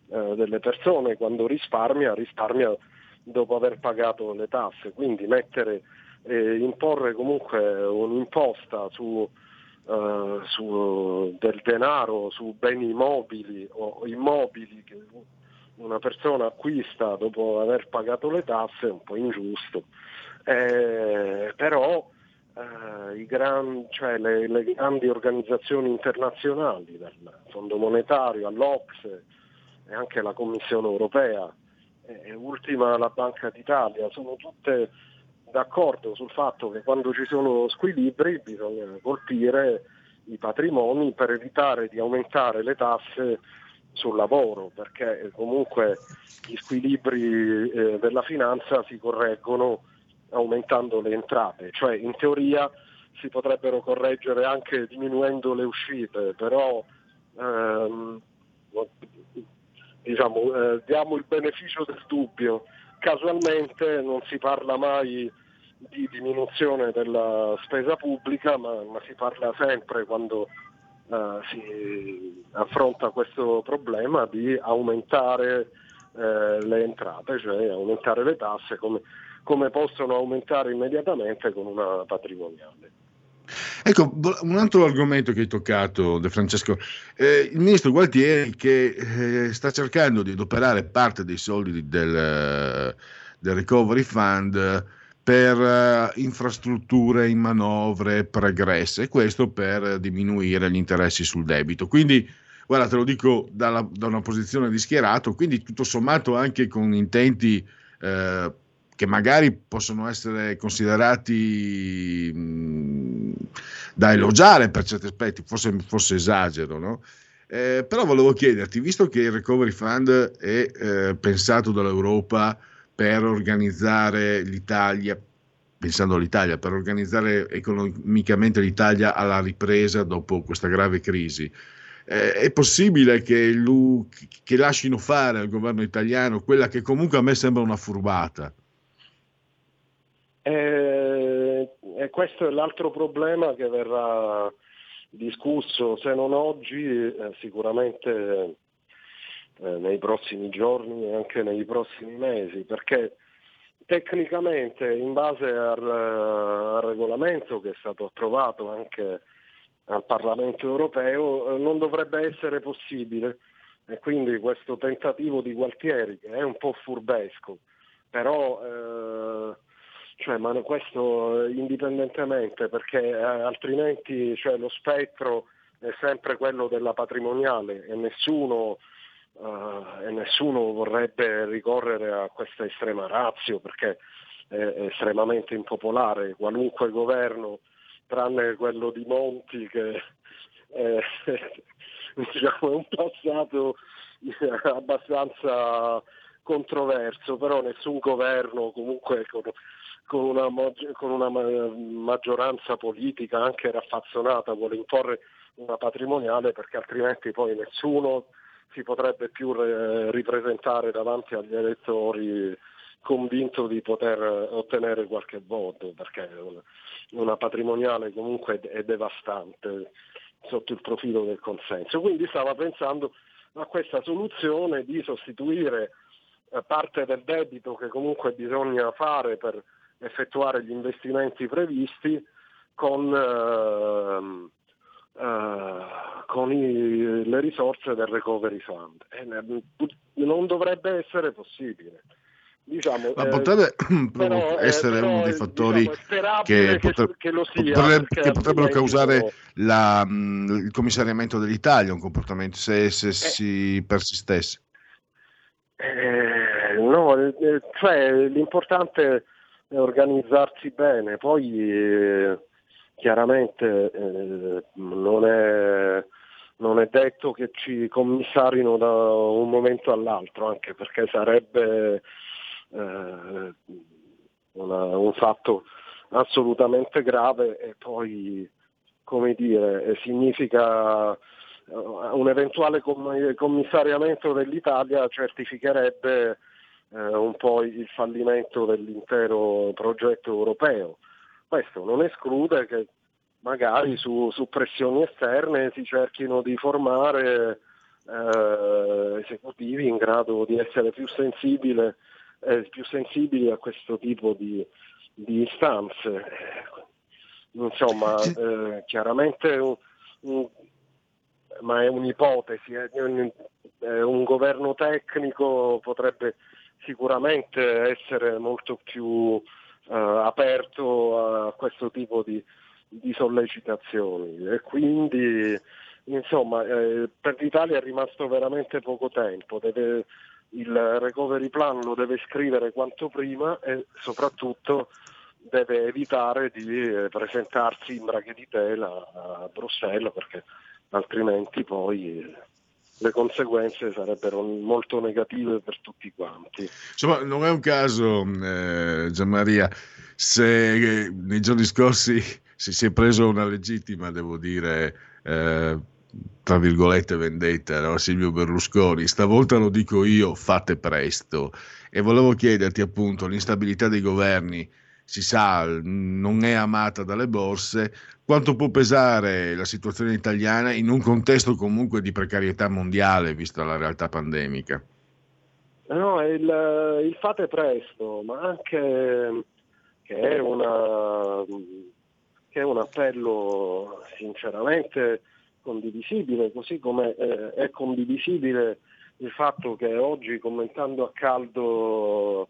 eh, delle persone quando risparmia, risparmia dopo aver pagato le tasse, quindi mettere, eh, imporre comunque un'imposta su, eh, su del denaro, su beni mobili o immobili che una persona acquista dopo aver pagato le tasse è un po' ingiusto. Eh, però eh, gran- cioè le, le grandi organizzazioni internazionali, dal Fondo Monetario all'Ocse e anche la Commissione Europea, e ultima la Banca d'Italia, sono tutte d'accordo sul fatto che quando ci sono squilibri bisogna colpire i patrimoni per evitare di aumentare le tasse sul lavoro, perché comunque gli squilibri eh, della finanza si correggono aumentando le entrate, cioè in teoria si potrebbero correggere anche diminuendo le uscite, però ehm, diciamo, eh, diamo il beneficio del dubbio. Casualmente non si parla mai di diminuzione della spesa pubblica, ma, ma si parla sempre quando eh, si affronta questo problema di aumentare eh, le entrate, cioè aumentare le tasse come, come possono aumentare immediatamente con una patrimoniale. Ecco, un altro argomento che hai toccato, De Francesco, eh, il ministro Gualtieri che eh, sta cercando di adoperare parte dei soldi di- del, del Recovery Fund per eh, infrastrutture in manovre pregresse, e questo per diminuire gli interessi sul debito. Quindi, guarda, te lo dico dalla- da una posizione di schierato, quindi tutto sommato anche con intenti eh, che magari possono essere considerati mh, da elogiare per certi aspetti, forse, forse esagero, no? Eh, però volevo chiederti, visto che il Recovery Fund è eh, pensato dall'Europa per organizzare l'Italia, pensando all'Italia, per organizzare economicamente l'Italia alla ripresa dopo questa grave crisi, eh, è possibile che, lu- che lasciino fare al governo italiano quella che comunque a me sembra una furbata? Eh, e questo è l'altro problema che verrà discusso, se non oggi, eh, sicuramente nei prossimi giorni e anche nei prossimi mesi, perché tecnicamente in base al, al regolamento che è stato approvato anche al Parlamento europeo eh, non dovrebbe essere possibile. E quindi questo tentativo di Gualtieri che è un po' furbesco, però eh, cioè, ma questo eh, indipendentemente perché eh, altrimenti cioè, lo spettro è sempre quello della patrimoniale e nessuno, eh, e nessuno vorrebbe ricorrere a questa estrema razio perché è, estremamente impopolare. Qualunque governo, tranne quello di Monti che è, <laughs> diciamo, è un passato abbastanza controverso, però nessun governo comunque con, con una, con una ma- maggioranza politica anche raffazzonata vuole imporre una patrimoniale perché altrimenti poi nessuno si potrebbe più re- ripresentare davanti agli elettori convinto di poter ottenere qualche voto perché una, patrimoniale comunque è devastante sotto il profilo del consenso. Quindi stava pensando a questa soluzione di sostituire eh, parte del debito che comunque bisogna fare per effettuare gli investimenti previsti con, eh, con i- le risorse del recovery fund. E ne- non dovrebbe essere possibile. Diciamo, Ma eh, potrebbe <clears throat> però, <clears throat> eh, essere però, uno dei eh, fattori diciamo, che, che- potre- che lo sia, potrebbe- che potrebbero causare la, mh, il commissariamento dell'Italia, un comportamento se, se si persistesse. Eh, no, eh, cioè, l'importante è organizzarsi bene, poi eh, chiaramente eh, non, è, non è detto che ci commissarino da un momento all'altro, anche perché sarebbe eh, una- un fatto assolutamente grave e poi, come dire, eh, significa eh, un eventuale com- commissariamento dell'Italia certificherebbe eh, un po' il fallimento dell'intero progetto europeo. Questo non esclude che magari su, su pressioni esterne si cerchino di formare eh, esecutivi in grado di essere più, sensibile, eh, più sensibili a questo tipo di, di istanze. Insomma, eh, chiaramente un- un- ma è un'ipotesi, un, un governo tecnico potrebbe sicuramente essere molto più aperto a questo tipo di, di sollecitazioni. E quindi insomma eh, per l'Italia è rimasto veramente poco tempo, deve- il recovery plan lo deve scrivere quanto prima e soprattutto deve evitare di eh, presentarsi in braghe di tela a Bruxelles perché altrimenti poi eh, le conseguenze sarebbero molto negative per tutti quanti. Insomma, non è un caso, eh, Gianmaria, se eh, nei giorni scorsi <laughs> si, si è preso una legittima, devo dire, eh, tra virgolette, vendetta no? Silvio Berlusconi. Stavolta lo dico io, fate presto. E volevo chiederti appunto, l'instabilità dei governi, si sa, non è amata dalle borse, quanto può pesare la situazione italiana in un contesto comunque di precarietà mondiale, vista la realtà pandemica? No, il, il fate presto, ma anche che è, una, che è un appello sinceramente condivisibile, così come eh, è condivisibile il fatto che oggi commentando a caldo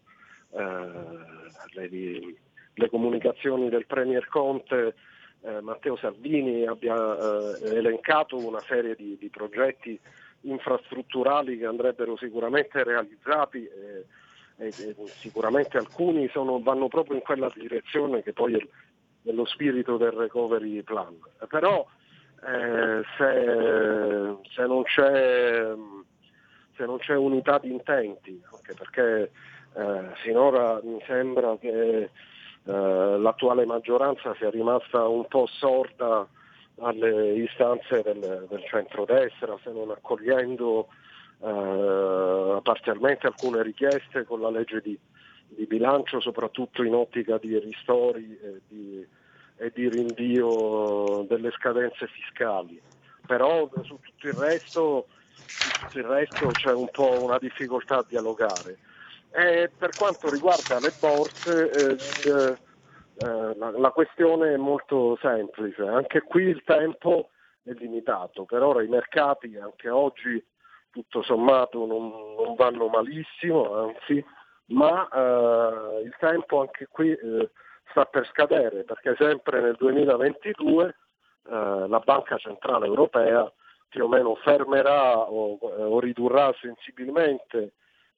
eh, le comunicazioni del Premier Conte, eh, Matteo Salvini abbia eh, elencato una serie di, di progetti infrastrutturali che andrebbero sicuramente realizzati e, e- e sicuramente alcuni sono- vanno proprio in quella direzione che poi è nello spirito del recovery plan. Però eh, se, se non c'è, se non c'è unità di intenti, anche perché eh, finora mi sembra che eh, l'attuale maggioranza sia rimasta un po' sorda alle istanze del, del centrodestra, se non accogliendo eh, parzialmente alcune richieste con la legge di, di bilancio, soprattutto in ottica di ristori e di, e di rinvio delle scadenze fiscali. Però su tutto il resto, su tutto il resto c'è un po' una difficoltà a dialogare. E per quanto riguarda le borse, eh, eh, la, la questione è molto semplice, anche qui il tempo è limitato, per ora i mercati anche oggi tutto sommato non, non vanno malissimo, anzi, ma eh, il tempo anche qui eh, sta per scadere perché sempre nel 2022 eh, la Banca Centrale Europea più o meno fermerà o, o ridurrà sensibilmente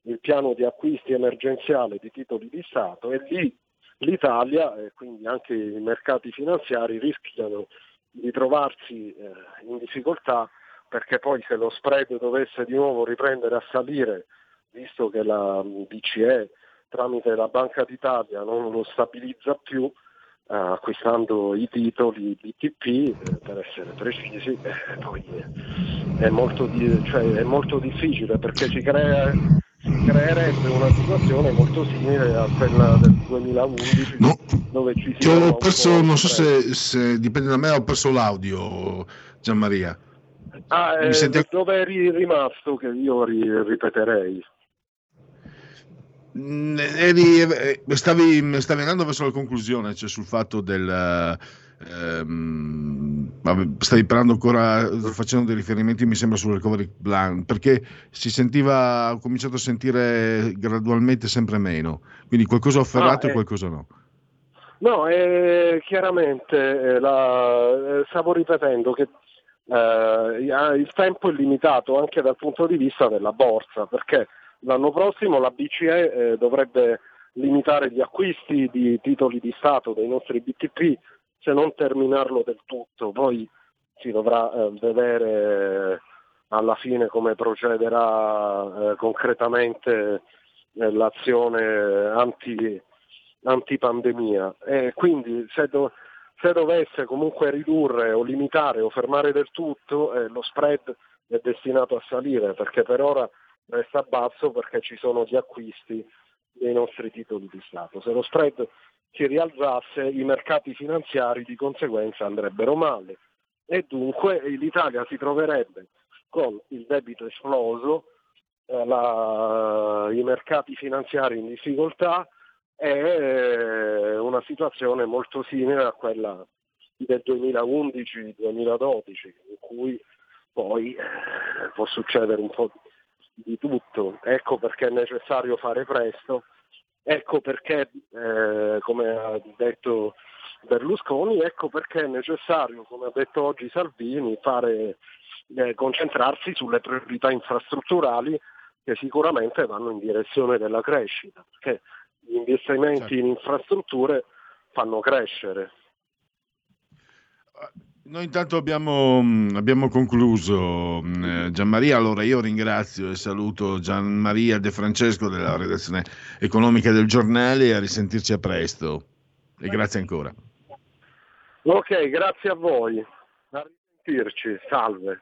il piano di acquisti emergenziale di titoli di Stato e lì l'Italia e quindi anche i mercati finanziari rischiano di trovarsi eh, in difficoltà perché poi se lo spread dovesse di nuovo riprendere a salire, visto che la BCE tramite la Banca d'Italia non lo stabilizza più, eh, acquistando i titoli BTP, eh, per essere precisi, eh, poi è, molto di- cioè, è molto difficile perché si, crea- creerebbe una situazione molto simile a quella del 2011 dove ci si Ho perso, non so se, se dipende da me, ho perso l'audio, Gianmaria. Ah, eh, senti- dove eri rimasto che io ri- ripeterei? Mm, eri- eh, stavi, stavi andando verso la conclusione, cioè sul fatto del... ehm, stavi parlando ancora, facendo dei riferimenti, mi sembra, sul recovery plan, perché si sentiva, ho cominciato a sentire gradualmente sempre meno, quindi qualcosa ho afferrato Ah, e eh. qualcosa no. No, eh, chiaramente eh, la- eh, stavo ripetendo che eh, il tempo è limitato anche dal punto di vista della borsa, perché l'anno prossimo la BCE eh, dovrebbe limitare gli acquisti di titoli di Stato dei nostri BTP se non terminarlo del tutto. Poi si dovrà eh, vedere eh, alla fine come procederà eh, concretamente eh, l'azione anti, antipandemia. E quindi se, do- se dovesse comunque ridurre o limitare o fermare del tutto, eh, lo spread è destinato a salire perché per ora resta basso perché ci sono gli acquisti dei nostri titoli di Stato. Se lo spread si rialzasse i mercati finanziari di conseguenza andrebbero male e dunque l'Italia si troverebbe con il debito esploso, eh, la- i mercati finanziari in difficoltà e eh, una situazione molto simile a quella del 2011-2012 in cui poi eh, può succedere un po' di tutto. Ecco perché è necessario fare presto, ecco perché, eh, come ha detto Berlusconi, ecco perché è necessario, come ha detto oggi Salvini, fare, eh, concentrarsi sulle priorità infrastrutturali che sicuramente vanno in direzione della crescita, perché gli investimenti in infrastrutture fanno crescere. Noi intanto abbiamo, mh, abbiamo concluso, mh, eh, Gianmaria, allora io ringrazio e saluto Gianmaria De Francesco della redazione economica del giornale e a risentirci a presto e grazie ancora. Ok, grazie a voi. A risentirci, salve.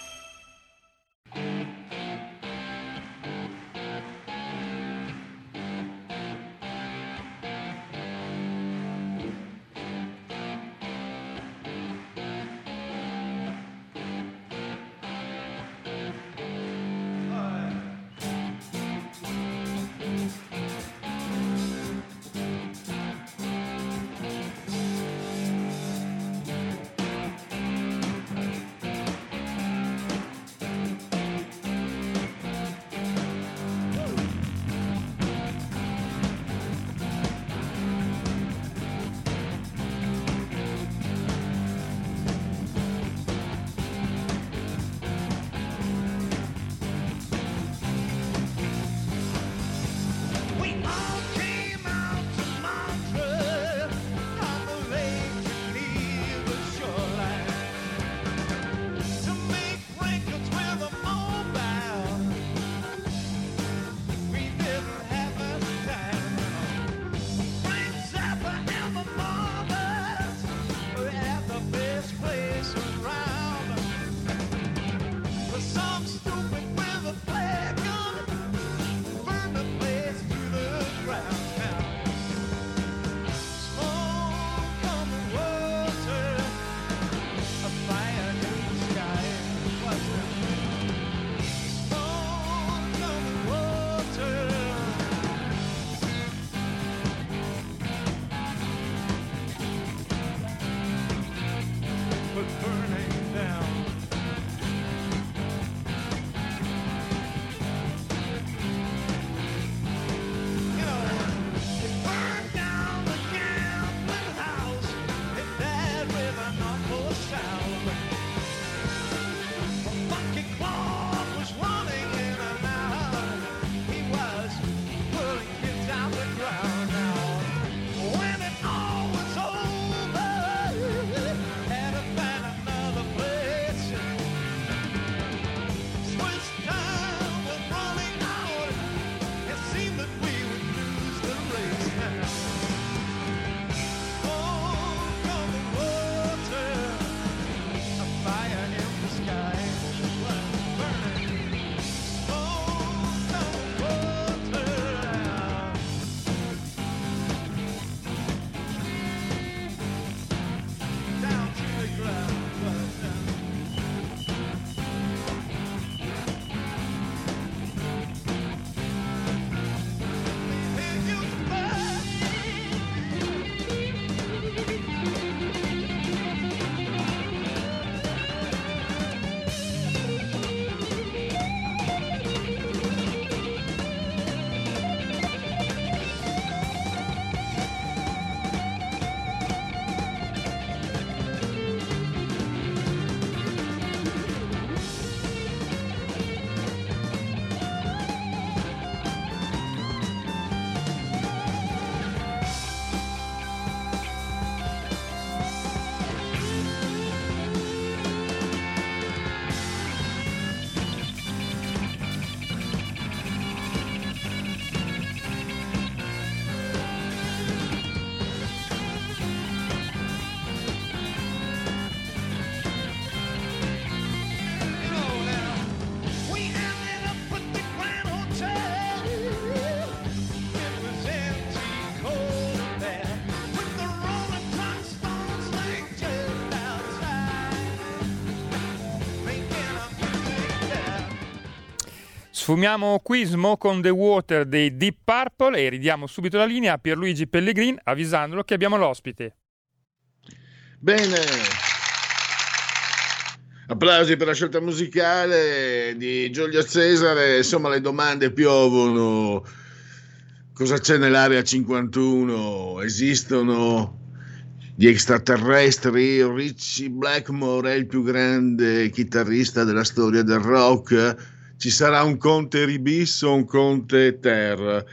Sfumiamo Quismo con The Water dei Deep Purple e ridiamo subito la linea a Pierluigi Pellegrin avvisandolo che abbiamo l'ospite. Bene. Applausi per la scelta musicale di Giulio Cesare. Insomma, le domande piovono. Cosa c'è nell'area 51? Esistono gli extraterrestri? Richie Blackmore è il più grande chitarrista della storia del rock? Ci sarà un Conte Ribis o un Conte Ter?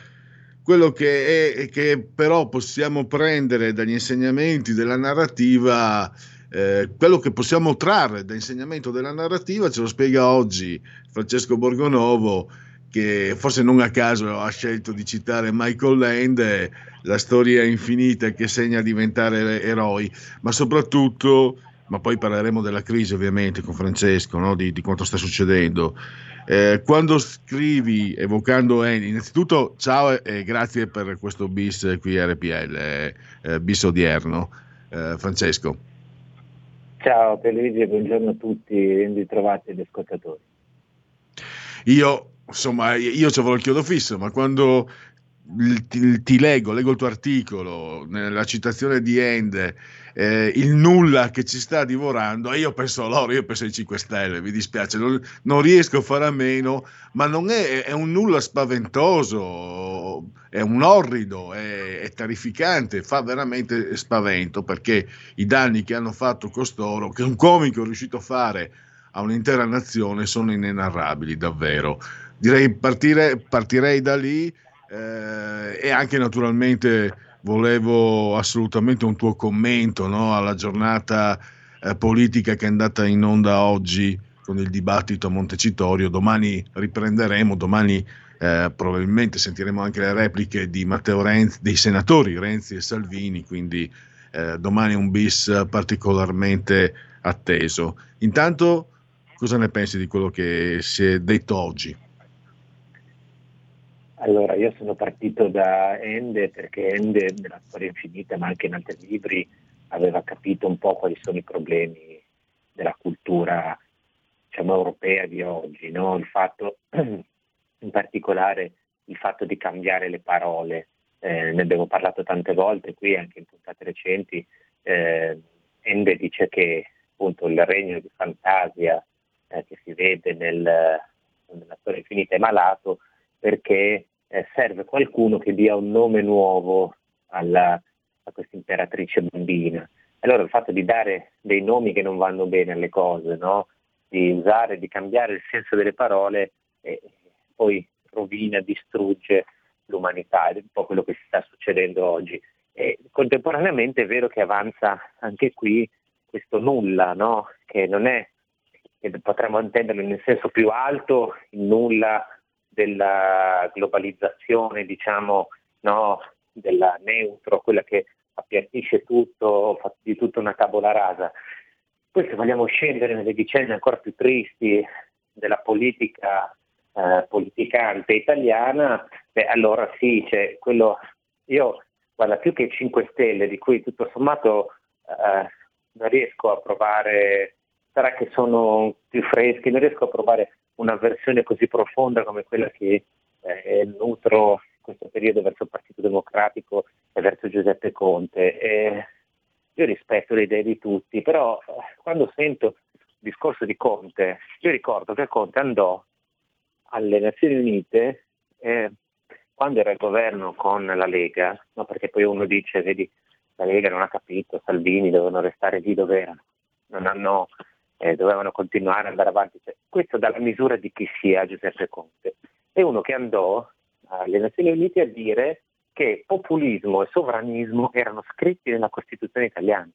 Quello che, è, che però possiamo prendere dagli insegnamenti della narrativa eh, quello che possiamo trarre da insegnamento della narrativa ce lo spiega oggi Francesco Borgonovo che forse non a caso ha scelto di citare Michael Land, la storia infinita che segna diventare eroi, ma soprattutto, ma poi parleremo della crisi ovviamente con Francesco, no? di, di, quanto sta succedendo. Eh, quando scrivi evocando Andy, innanzitutto ciao e grazie per questo bis qui a RPL, eh, eh, bis odierno, eh, Francesco. Ciao Luigi e buongiorno a tutti, ben ritrovati gli ascoltatori. Io, insomma, io ci avrò il chiodo fisso, ma quando ti, ti, leggo, leggo il tuo articolo, nella citazione di Ende, eh, il nulla che ci sta divorando, io penso a loro, io penso ai 5 Stelle, mi dispiace, non, non riesco a fare a meno, ma non è, è un nulla spaventoso, è un orrido, è, è, terrificante, fa veramente spavento perché i danni che hanno fatto costoro, che un comico è riuscito a fare a un'intera nazione, sono inenarrabili, davvero. Direi partire, partirei da lì eh, e anche naturalmente volevo assolutamente un tuo commento no, alla giornata eh, politica che è andata in onda oggi con il dibattito a Montecitorio. Domani riprenderemo, domani eh, probabilmente sentiremo anche le repliche di Matteo Renzi, dei senatori Renzi e Salvini, quindi eh, domani un bis particolarmente atteso. Intanto, cosa ne pensi di quello che si è detto oggi? Allora, io sono partito da Ende perché Ende, nella storia infinita, ma anche in altri libri, aveva capito un po' quali sono i problemi della cultura diciamo, europea di oggi, no? il fatto, <clears throat> in particolare il fatto di cambiare le parole. Eh, ne abbiamo parlato tante volte qui, anche in puntate recenti. Eh, Ende dice che appunto il regno di fantasia eh, che si vede nel, nella storia infinita è malato perché eh, serve qualcuno che dia un nome nuovo alla, a questa imperatrice bambina. Allora il fatto di dare dei nomi che non vanno bene alle cose, no? di usare, di cambiare il senso delle parole, eh, poi rovina, distrugge l'umanità, è un po' quello che sta succedendo oggi. E contemporaneamente è vero che avanza anche qui questo nulla, no? che non è, che potremmo intenderlo nel senso più alto, il nulla della globalizzazione, diciamo, no, della neutro, quella che appiattisce tutto, fa di tutta una tavola rasa. Poi se vogliamo scendere nelle vicende ancora più tristi della politica eh, politicante italiana, beh, allora sì, c'è quello, io guarda più che 5 Stelle, di cui tutto sommato eh, non riesco a provare, sarà che sono più freschi, non riesco a provare un'avversione così profonda come quella che eh, nutro in questo periodo verso il Partito Democratico e verso Giuseppe Conte. E io rispetto le idee di tutti, però eh, quando sento il discorso di Conte, io ricordo che Conte andò alle Nazioni Unite eh, quando era il governo con la Lega, no, perché poi uno dice, vedi, la Lega non ha capito, Salvini dovevano restare lì dove erano, non hanno eh, dovevano continuare ad andare avanti. Cioè, questo dalla misura di chi sia Giuseppe Conte. È uno che andò alle Nazioni Unite a dire che populismo e sovranismo erano scritti nella Costituzione italiana.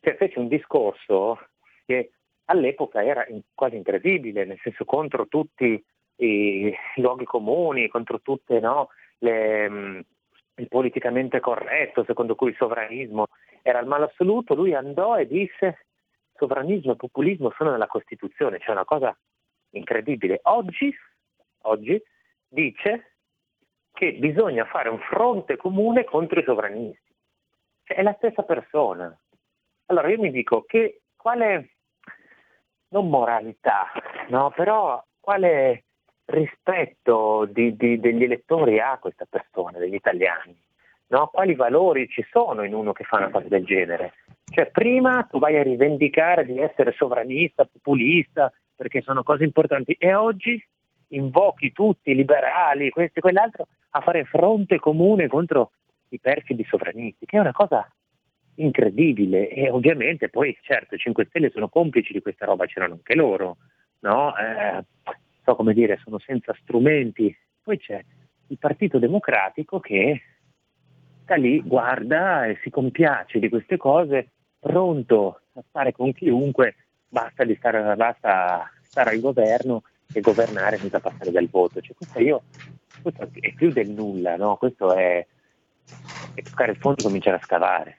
Cioè fece un discorso che all'epoca era quasi incredibile, nel senso contro tutti i luoghi comuni, contro tutte no, le, mm, il politicamente corretto, secondo cui il sovranismo era il male assoluto, lui andò e disse sovranismo e populismo sono nella Costituzione, c'è una cosa incredibile. Oggi, oggi dice che bisogna fare un fronte comune contro i sovranisti. Cioè, è la stessa persona. Allora io mi dico che quale, non moralità, no, però quale rispetto di- di- degli elettori ha questa persona, degli italiani? No? Quali valori ci sono in uno che fa una cosa del genere? Cioè, prima tu vai a rivendicare di essere sovranista, populista, perché sono cose importanti, e oggi invochi tutti i liberali, questo e quell'altro, a fare fronte comune contro i perfidi sovranisti, che è una cosa incredibile e ovviamente poi certo i 5 Stelle sono complici di questa roba, c'erano anche loro, no? Eh, so come dire, sono senza strumenti. Poi c'è il Partito Democratico che sta lì, guarda e si compiace di queste cose, pronto a stare con chiunque, basta, stare, basta stare al governo e governare senza passare dal voto. Cioè, questo, io, questo è più del nulla, no? questo è, è toccare il fondo e cominciare a scavare.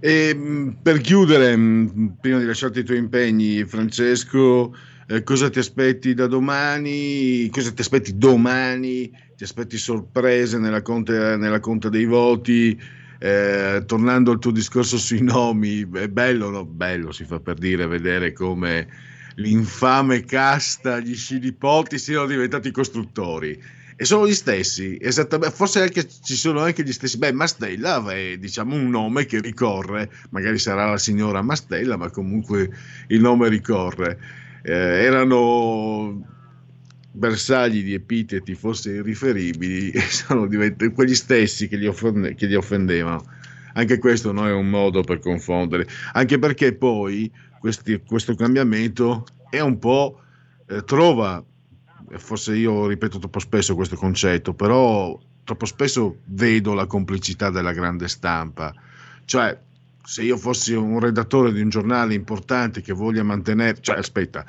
E mh, per chiudere, mh, prima di lasciarti i tuoi impegni, Francesco, eh, cosa ti aspetti da domani? Cosa ti aspetti domani? Ti aspetti sorprese nella conta, nella conta dei voti? Eh, tornando al tuo discorso sui nomi, è bello, no? Bello si fa per dire vedere come l'infame casta, gli scilipoti siano diventati costruttori. E sono gli stessi, esattamente, forse anche, ci sono anche gli stessi. Beh, Mastella è diciamo un nome che ricorre, magari sarà la signora Mastella, ma comunque il nome ricorre. Eh, erano bersagli di epiteti forse irriferibili <laughs> sono diventati quegli stessi che li, offende- che li offendevano. Anche questo non è un modo per confondere, anche perché poi questi- questo cambiamento è un po' eh, trova e forse io ripeto troppo spesso questo concetto, però troppo spesso vedo la complicità della grande stampa. Cioè, se io fossi un redattore di un giornale importante che voglia mantenere, cioè aspetta,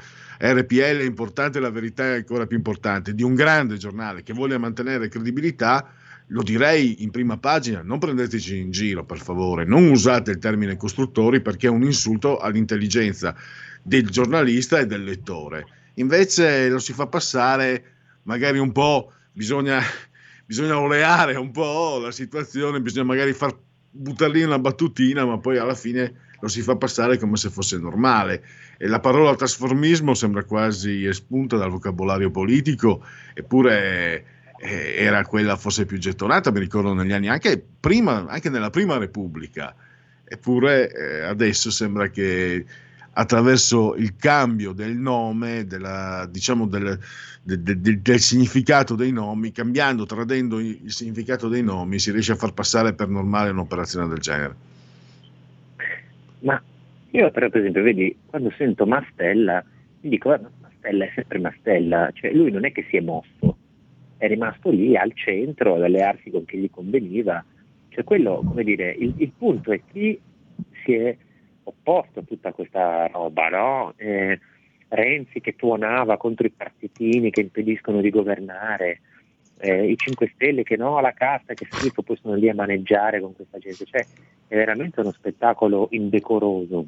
RPL è importante, la verità è ancora più importante, di un grande giornale che voglia mantenere credibilità, lo direi in prima pagina, non prendeteci in giro per favore, non usate il termine costruttori perché è un insulto all'intelligenza del giornalista e del lettore. Invece lo si fa passare magari un po', bisogna, <laughs> bisogna oleare un po' la situazione, bisogna magari far buttare lì una battutina, ma poi alla fine lo si fa passare come se fosse normale. E la parola trasformismo sembra quasi espunta dal vocabolario politico, eppure eh, era quella forse più gettonata, mi ricordo negli anni anche prima, anche nella prima Repubblica. Eppure eh, adesso sembra che attraverso il cambio del nome, della, diciamo del, del, del, del, significato dei nomi, cambiando, tradendo il significato dei nomi, si riesce a far passare per normale un'operazione del genere. Ma io però per esempio, vedi, quando sento Mastella, mi dico, guarda, Mastella è sempre Mastella, cioè lui non è che si è mosso, è rimasto lì al centro ad allearsi con chi gli conveniva, cioè quello, come dire, il, il punto è chi si è opposto a tutta questa roba, no? Eh, Renzi che tuonava contro i partitini che impediscono di governare, eh, i 5 Stelle che no, la casta che schifo, poi sono lì a maneggiare con questa gente, cioè è veramente uno spettacolo indecoroso.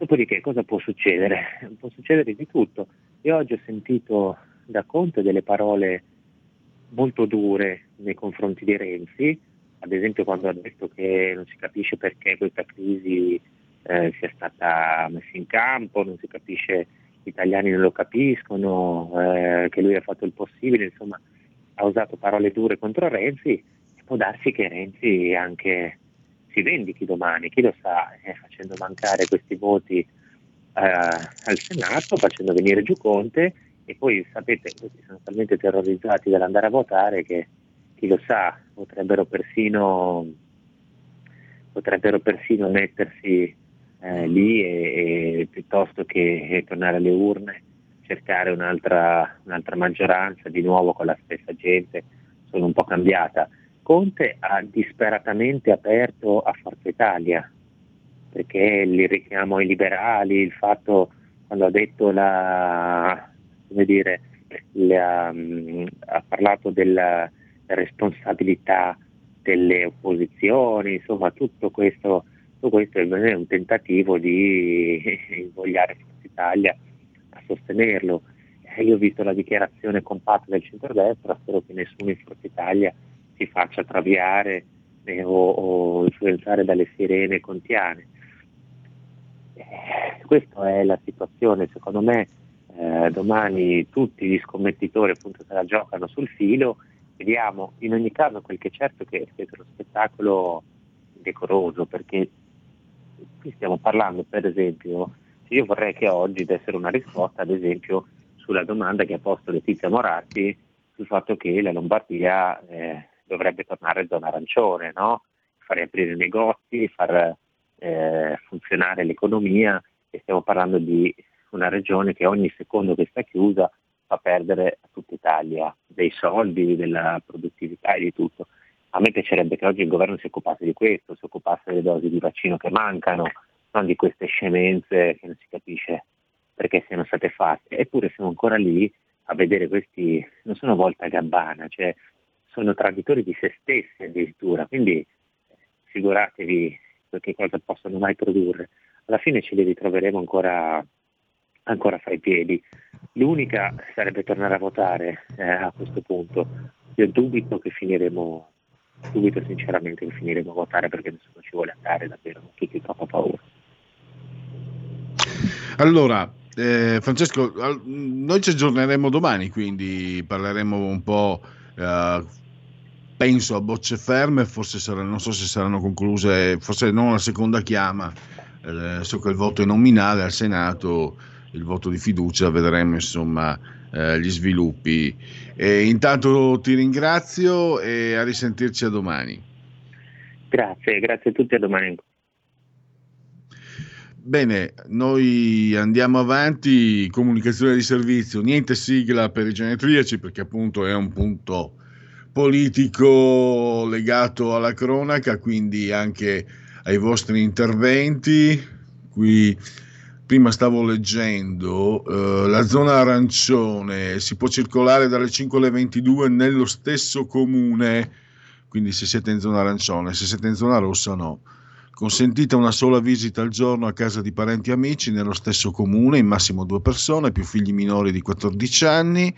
Dopodiché cosa può succedere? <laughs> Può succedere di tutto. Io oggi ho sentito da Conte delle parole molto dure nei confronti di Renzi, ad esempio quando ha detto che non si capisce perché questa crisi eh, sia stata messa in campo, non si capisce, gli italiani non lo capiscono, eh, che lui ha fatto il possibile, insomma ha usato parole dure contro Renzi può darsi che Renzi anche si vendichi domani, chi lo sa, eh, facendo mancare questi voti eh, al Senato, facendo venire giù Conte e poi sapete, questi sono talmente terrorizzati dall'andare a votare che chi lo sa, potrebbero persino, potrebbero persino mettersi eh, lì e, e piuttosto che tornare alle urne, cercare un'altra, un'altra maggioranza di nuovo con la stessa gente, sono un po' cambiata. Conte ha disperatamente aperto a Forza Italia, perché il richiamo ai liberali, il fatto quando ha detto la, come dire, la, um, ha parlato della responsabilità delle opposizioni, insomma tutto questo, tutto questo è un tentativo di <laughs> invogliare Forza Italia a sostenerlo. Eh, io ho visto la dichiarazione compatta del centrodestra, spero che nessuno in Forza Italia si faccia traviare eh, o, o, influenzare dalle sirene contiane. Eh, questa è la situazione, secondo me eh, domani tutti gli scommettitori appunto se la giocano sul filo, vediamo. In ogni caso quel che è certo che è uno spettacolo decoroso perché qui stiamo parlando per esempio, io vorrei che oggi dessero una risposta ad esempio sulla domanda che ha posto Letizia Moratti sul fatto che la Lombardia eh, dovrebbe tornare zona arancione, no? far riaprire i negozi, far eh, funzionare l'economia e stiamo parlando di una regione che ogni secondo che sta chiusa fa perdere a tutta Italia dei soldi, della produttività e di tutto. A me piacerebbe che oggi il governo si occupasse di questo, si occupasse delle dosi di vaccino che mancano, non di queste scemenze che non si capisce perché siano state fatte. Eppure siamo ancora lì a vedere questi, non sono volta gabbana, cioè sono traditori di se stessi addirittura, quindi figuratevi che cosa possono mai produrre. Alla fine ce li ritroveremo ancora, ancora fra i piedi. L'unica sarebbe tornare a votare eh, a questo punto. Io dubito che finiremo, dubito sinceramente che finiremo a votare perché nessuno ci vuole andare davvero, hanno tutti troppa paura. Allora, eh, Francesco, noi ci aggiorneremo domani, quindi parleremo un po', eh, penso a bocce ferme, forse saranno, non so se saranno concluse, forse non la seconda chiama, eh, so che il voto è nominale al Senato, il voto di fiducia, vedremo insomma eh, gli sviluppi. E intanto ti ringrazio e a risentirci a domani. Grazie, grazie a tutti, a domani. Bene, noi andiamo avanti, comunicazione di servizio, niente sigla per i genetriaci perché appunto è un punto politico legato alla cronaca, quindi anche ai vostri interventi. Qui prima stavo leggendo, eh, la zona arancione si può circolare dalle 5 alle 22 nello stesso comune, quindi se siete in zona arancione, se siete in zona rossa no. Consentita una sola visita al giorno a casa di parenti e amici nello stesso comune, in massimo due persone, più figli minori di 14 anni.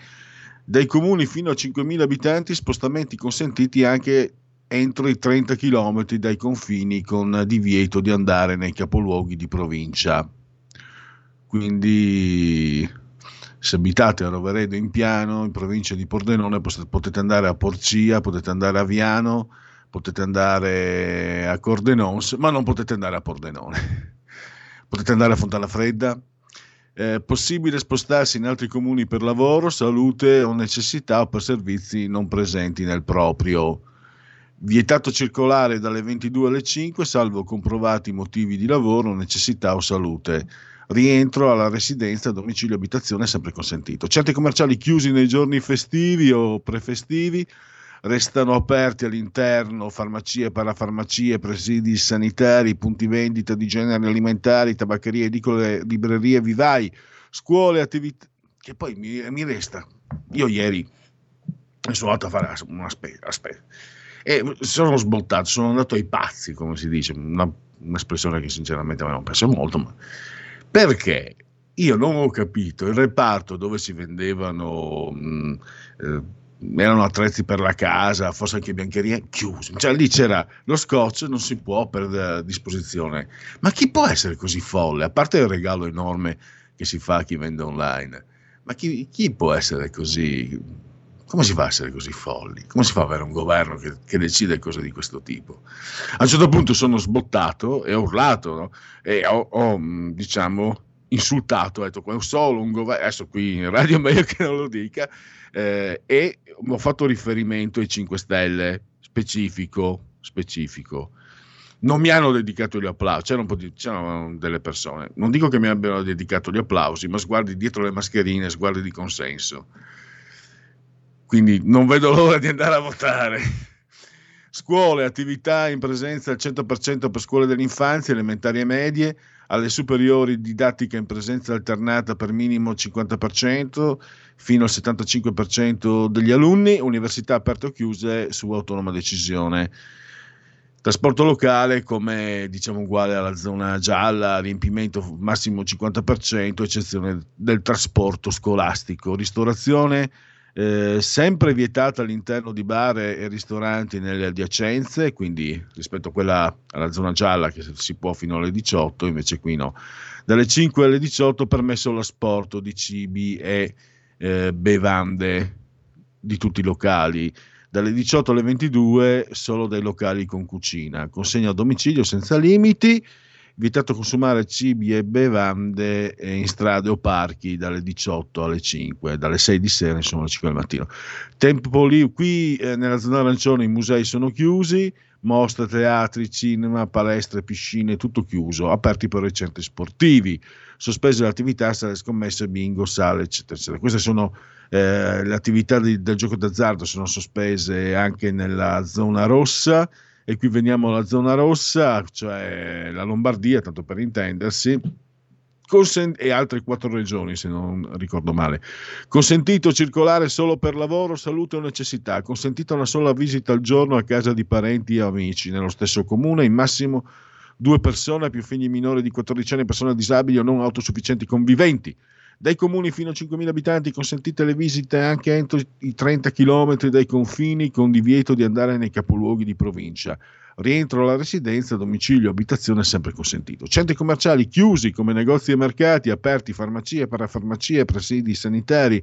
Dai comuni fino a 5.000 abitanti spostamenti consentiti anche entro i 30 km dai confini con divieto di andare nei capoluoghi di provincia. Quindi se abitate a Roveredo in Piano, in provincia di Pordenone, potete andare a Porcia, potete andare a Viano, potete andare a Cordenons, ma non potete andare a Pordenone. <laughs> potete andare a Fontana Fredda. È possibile spostarsi in altri comuni per lavoro, salute o necessità o per servizi non presenti nel proprio. Vietato circolare dalle 22 alle 5, salvo comprovati motivi di lavoro, necessità o salute. Rientro alla residenza, domicilio, abitazione è sempre consentito. Centri commerciali chiusi nei giorni festivi o prefestivi, restano aperti all'interno farmacie, parafarmacie, presidi sanitari, punti vendita di generi alimentari, tabaccherie, edicole, librerie, vivai, scuole, attività. Che poi mi, mi resta. Io ieri sono andato a fare una spesa. Aspetta. E sono svoltato, sono andato ai pazzi, come si dice, una, un'espressione che sinceramente a me non piace molto, ma perché io non ho capito il reparto dove si vendevano mh, eh, erano attrezzi per la casa, forse anche biancherie chiusi. Cioè lì c'era lo scotch, non si può per eh, disposizione. Ma chi può essere così folle? A parte il regalo enorme che si fa a chi vende online, ma chi, chi può essere così? Come si fa a essere così folli? Come si fa ad avere un governo che, che decide cose di questo tipo? A un certo punto sono sbottato e ho urlato no? e ho, ho, mh, diciamo, insultato, ho detto solo un governo, adesso qui in radio è meglio che non lo dica, eh, e ho fatto riferimento ai 5 Stelle, specifico, specifico. Non mi hanno dedicato gli applausi, c'erano, c'erano delle persone, non dico che mi abbiano dedicato gli applausi, ma sguardi dietro le mascherine, sguardi di consenso. Quindi non vedo l'ora di andare a votare. Scuole, attività in presenza al 100% per scuole dell'infanzia, elementari e medie, alle superiori didattica in presenza alternata per minimo 50% fino al 75% degli alunni, università aperte o chiuse su autonoma decisione. Trasporto locale come diciamo uguale alla zona gialla, riempimento massimo 50%, eccezione del trasporto scolastico. Ristorazione eh, sempre vietata all'interno di bar e ristoranti nelle adiacenze, quindi rispetto a quella alla zona gialla che si può fino alle 18, invece qui no. Dalle 5 alle 18 permesso l'asporto di cibi e eh, bevande di tutti i locali. Dalle 18 alle 22 solo dai locali con cucina. Consegna a domicilio senza limiti. Vietato consumare cibi e bevande eh, in strade o parchi dalle 18 alle 5, dalle 6 di sera insomma alle 5 del mattino. Tempo lì, qui eh, nella zona arancione i musei sono chiusi, mostre, teatri, cinema, palestre, piscine, tutto chiuso, aperti per i centri sportivi, sospese le attività, sale scommesse, bingo, sale, eccetera, eccetera. Queste sono eh, le attività di- del gioco d'azzardo, sono sospese anche nella zona rossa e qui veniamo alla zona rossa, cioè la Lombardia, tanto per intendersi, consen- e altre quattro regioni, se non ricordo male. Consentito circolare solo per lavoro, salute o necessità. Consentita una sola visita al giorno a casa di parenti e amici nello stesso comune, in massimo due persone più figli minori di 14 anni, persone disabili o non autosufficienti conviventi. Dai comuni fino a 5.000 abitanti consentite le visite anche entro i 30 km dai confini con divieto di andare nei capoluoghi di provincia. Rientro alla residenza, domicilio, abitazione sempre consentito. Centri commerciali chiusi come negozi e mercati, aperti farmacie, parafarmacie, presidi sanitari,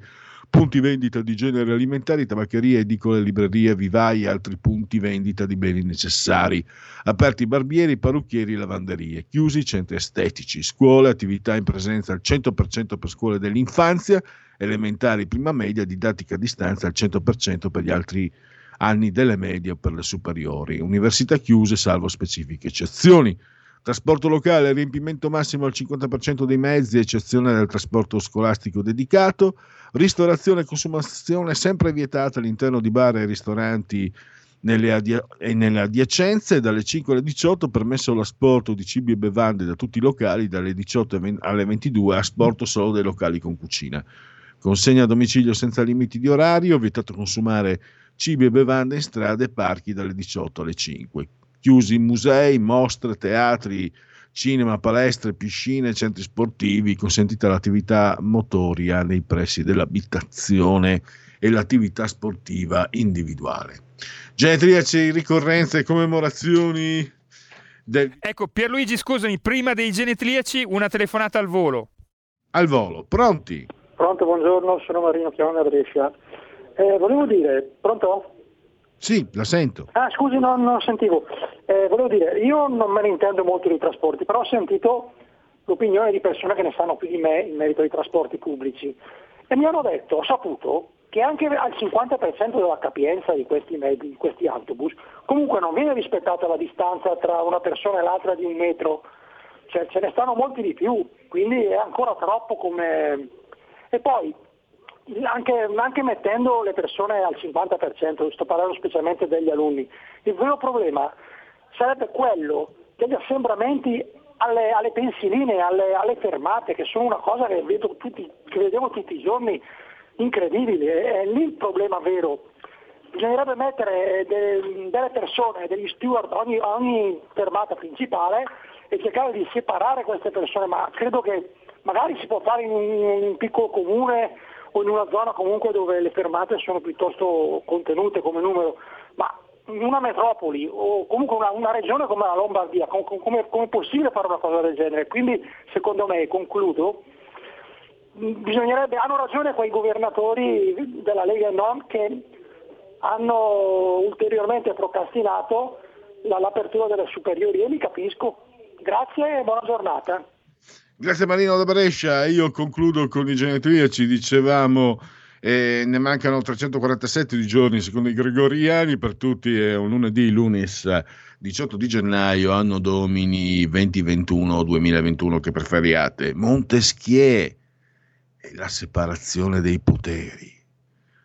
punti vendita di generi alimentari, tabaccherie, edicole, librerie, vivai e altri punti vendita di beni necessari. Aperti barbieri, parrucchieri lavanderie. Chiusi centri estetici, scuole, attività in presenza al 100% per scuole dell'infanzia, elementari, prima media, didattica a distanza al 100% per gli altri anni delle medie per le superiori. Università chiuse salvo specifiche eccezioni. Trasporto locale, riempimento massimo al 50% dei mezzi, eccezione del trasporto scolastico dedicato. Ristorazione e consumazione sempre vietata all'interno di bar e ristoranti nelle adia- e nelle adiacenze. Dalle 5 alle 18 permesso l'asporto di cibi e bevande da tutti i locali, dalle 18 alle 20 alle 22 asporto solo dei locali con cucina. Consegna a domicilio senza limiti di orario, vietato consumare cibi e bevande in strade e parchi dalle 18 alle 5. Chiusi musei, mostre, teatri, cinema, palestre, piscine, centri sportivi, consentita l'attività motoria nei pressi dell'abitazione e l'attività sportiva individuale. Genetriaci, ricorrenze, commemorazioni del... Ecco, Pierluigi, scusami, prima dei genetriaci una telefonata al volo. Al volo, pronti? Pronto, buongiorno, sono Marino Chione da Brescia. Eh, volevo dire, pronto? Sì, la sento. Ah, scusi, non, non sentivo. Eh, volevo dire, io non me ne intendo molto dei trasporti, però ho sentito l'opinione di persone che ne sanno più di me in merito ai trasporti pubblici e mi hanno detto, ho saputo, che anche al 50% della capienza di questi, di questi autobus comunque non viene rispettata la distanza tra una persona e l'altra di un metro, cioè ce ne stanno molti di più, quindi è ancora troppo come... E poi anche, anche mettendo le persone al 50%, sto parlando specialmente degli alunni, il vero problema sarebbe quello degli assembramenti alle, alle pensiline, alle, alle fermate, che sono una cosa che, vedo tutti, che vedevo tutti i giorni incredibile, è lì il problema vero. Bisognerebbe mettere de- delle persone, degli steward a ogni, ogni fermata principale e cercare di separare queste persone, ma credo che magari si può fare in un piccolo comune o in una zona comunque dove le fermate sono piuttosto contenute come numero, ma in una metropoli o comunque una, una regione come la Lombardia, com- com- come è possibile fare una cosa del genere? Quindi secondo me, concludo, bisognerebbe, hanno ragione quei governatori della Lega non che hanno ulteriormente procrastinato la- l'apertura delle superiori e li capisco. Grazie e buona giornata. Grazie Marino da Brescia, io concludo con i genetriaci, dicevamo eh, ne mancano 347 di giorni secondo i gregoriani, per tutti è un lunedì, lunis 18 di gennaio, anno domini 2021 o 2021 che preferiate. Montesquieu e la separazione dei poteri.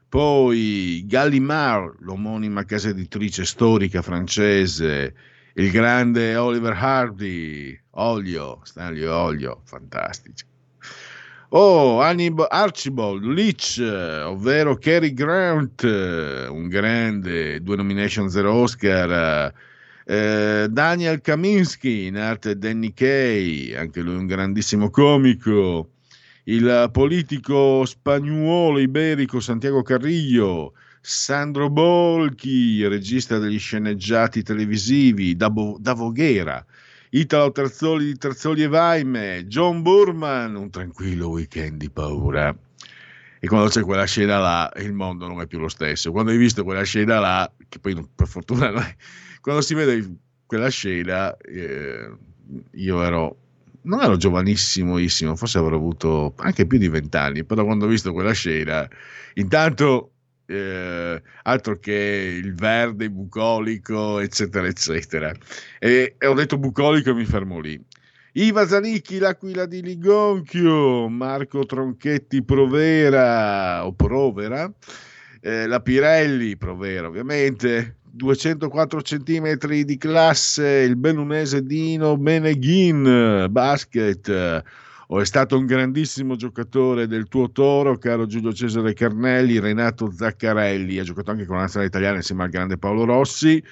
Poi Gallimard, l'omonima casa editrice storica francese, il grande Oliver Hardy, Olio, Stanley Olio, fantastici. Oh, Hannibal- Archibald Leach, ovvero Cary Grant, un grande, due nomination, zero Oscar. eh, Daniel Kaminsky, in arte Danny Kay, anche lui un grandissimo comico. il politico spagnuolo iberico Santiago Carrillo, Sandro Bolchi, regista degli sceneggiati televisivi da, Bo- da Voghera, Italo Terzoli di Terzoli e Vaime, John Burman, un tranquillo weekend di paura. E quando c'è quella scena là, il mondo non è più lo stesso. Quando hai visto quella scena là, che poi per fortuna non è- quando si vede quella scena, eh, io ero, non ero giovanissimissimo, forse avrò avuto anche più di vent'anni, però quando ho visto quella scena, intanto eh, altro che il verde bucolico, eccetera, eccetera. E, e ho detto bucolico e mi fermo lì. Iva Zanicchi, l'Aquila di Ligonchio, Marco Tronchetti Provera, o Provera, eh, la Pirelli Provera ovviamente, 204 cm di classe, il bellunese Dino Meneghin, basket, o è stato un grandissimo giocatore del tuo toro, caro Giulio Cesare Carnelli, Renato Zaccarelli, ha giocato anche con la nazionale italiana insieme al grande Paolo Rossi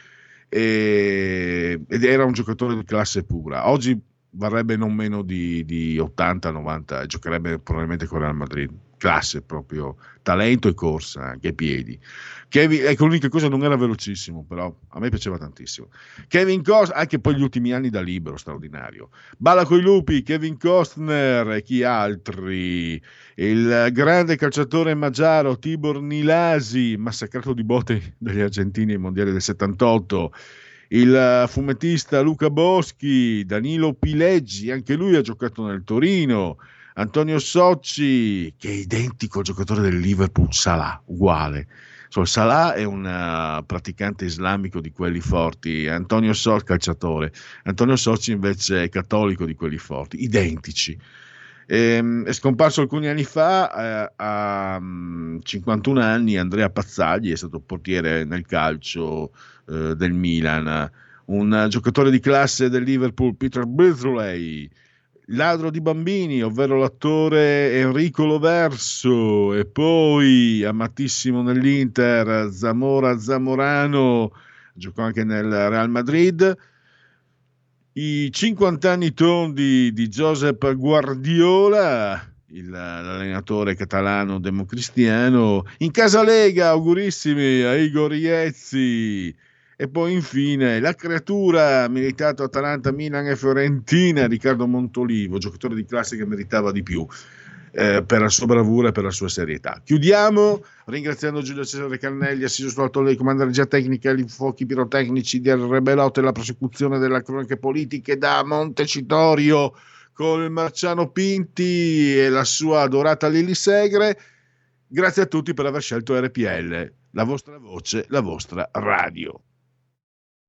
e- ed era un giocatore di classe pura. Oggi varrebbe non meno di, di 80-90, giocherebbe probabilmente con Real Madrid. Classe proprio, talento e corsa, anche piedi. Kevin, ecco, l'unica cosa non era velocissimo, però a me piaceva tantissimo. Kevin Costner, anche poi gli ultimi anni da libero, straordinario. Balla coi lupi, Kevin Costner e chi altri? Il grande calciatore maggiaro Tibor Nilasi, massacrato di botte <laughs> dagli argentini ai mondiali del 78 il fumettista Luca Boschi, Danilo Pileggi, anche lui ha giocato nel Torino, Antonio Socci, che è identico al giocatore del Liverpool, Salah, uguale. Insomma, Salah è un eh, praticante islamico di quelli forti, Antonio Socci calciatore, Antonio Socci invece è cattolico di quelli forti, identici. Ehm, è scomparso alcuni anni fa, eh, a mm, 51 anni, Andrea Pazzagli, è stato portiere nel calcio eh, del Milan, un giocatore di classe del Liverpool, Peter Brithley, ladro di bambini, ovvero l'attore Enrico Loverso, e poi amatissimo nell'Inter, Zamora Zamorano, giocò anche nel Real Madrid. I 50 anni tondi di Josep Guardiola, il- l'allenatore catalano democristiano, in casa Lega, augurissimi a Igor Iezzi. E poi infine la creatura militato Atalanta, Milan e Fiorentina, Riccardo Montolivo, giocatore di classe che meritava di più eh, per la sua bravura e per la sua serietà. Chiudiamo ringraziando Giulio Cesare Cannelli, assiso sull'alto di comando regia tecnica, gli fuochi pirotecnici del Rebelotto e la prosecuzione delle cronache politiche da Montecitorio con il Marciano Pinti e la sua adorata Lili Segre. Grazie a tutti per aver scelto RPL, la vostra voce, la vostra radio.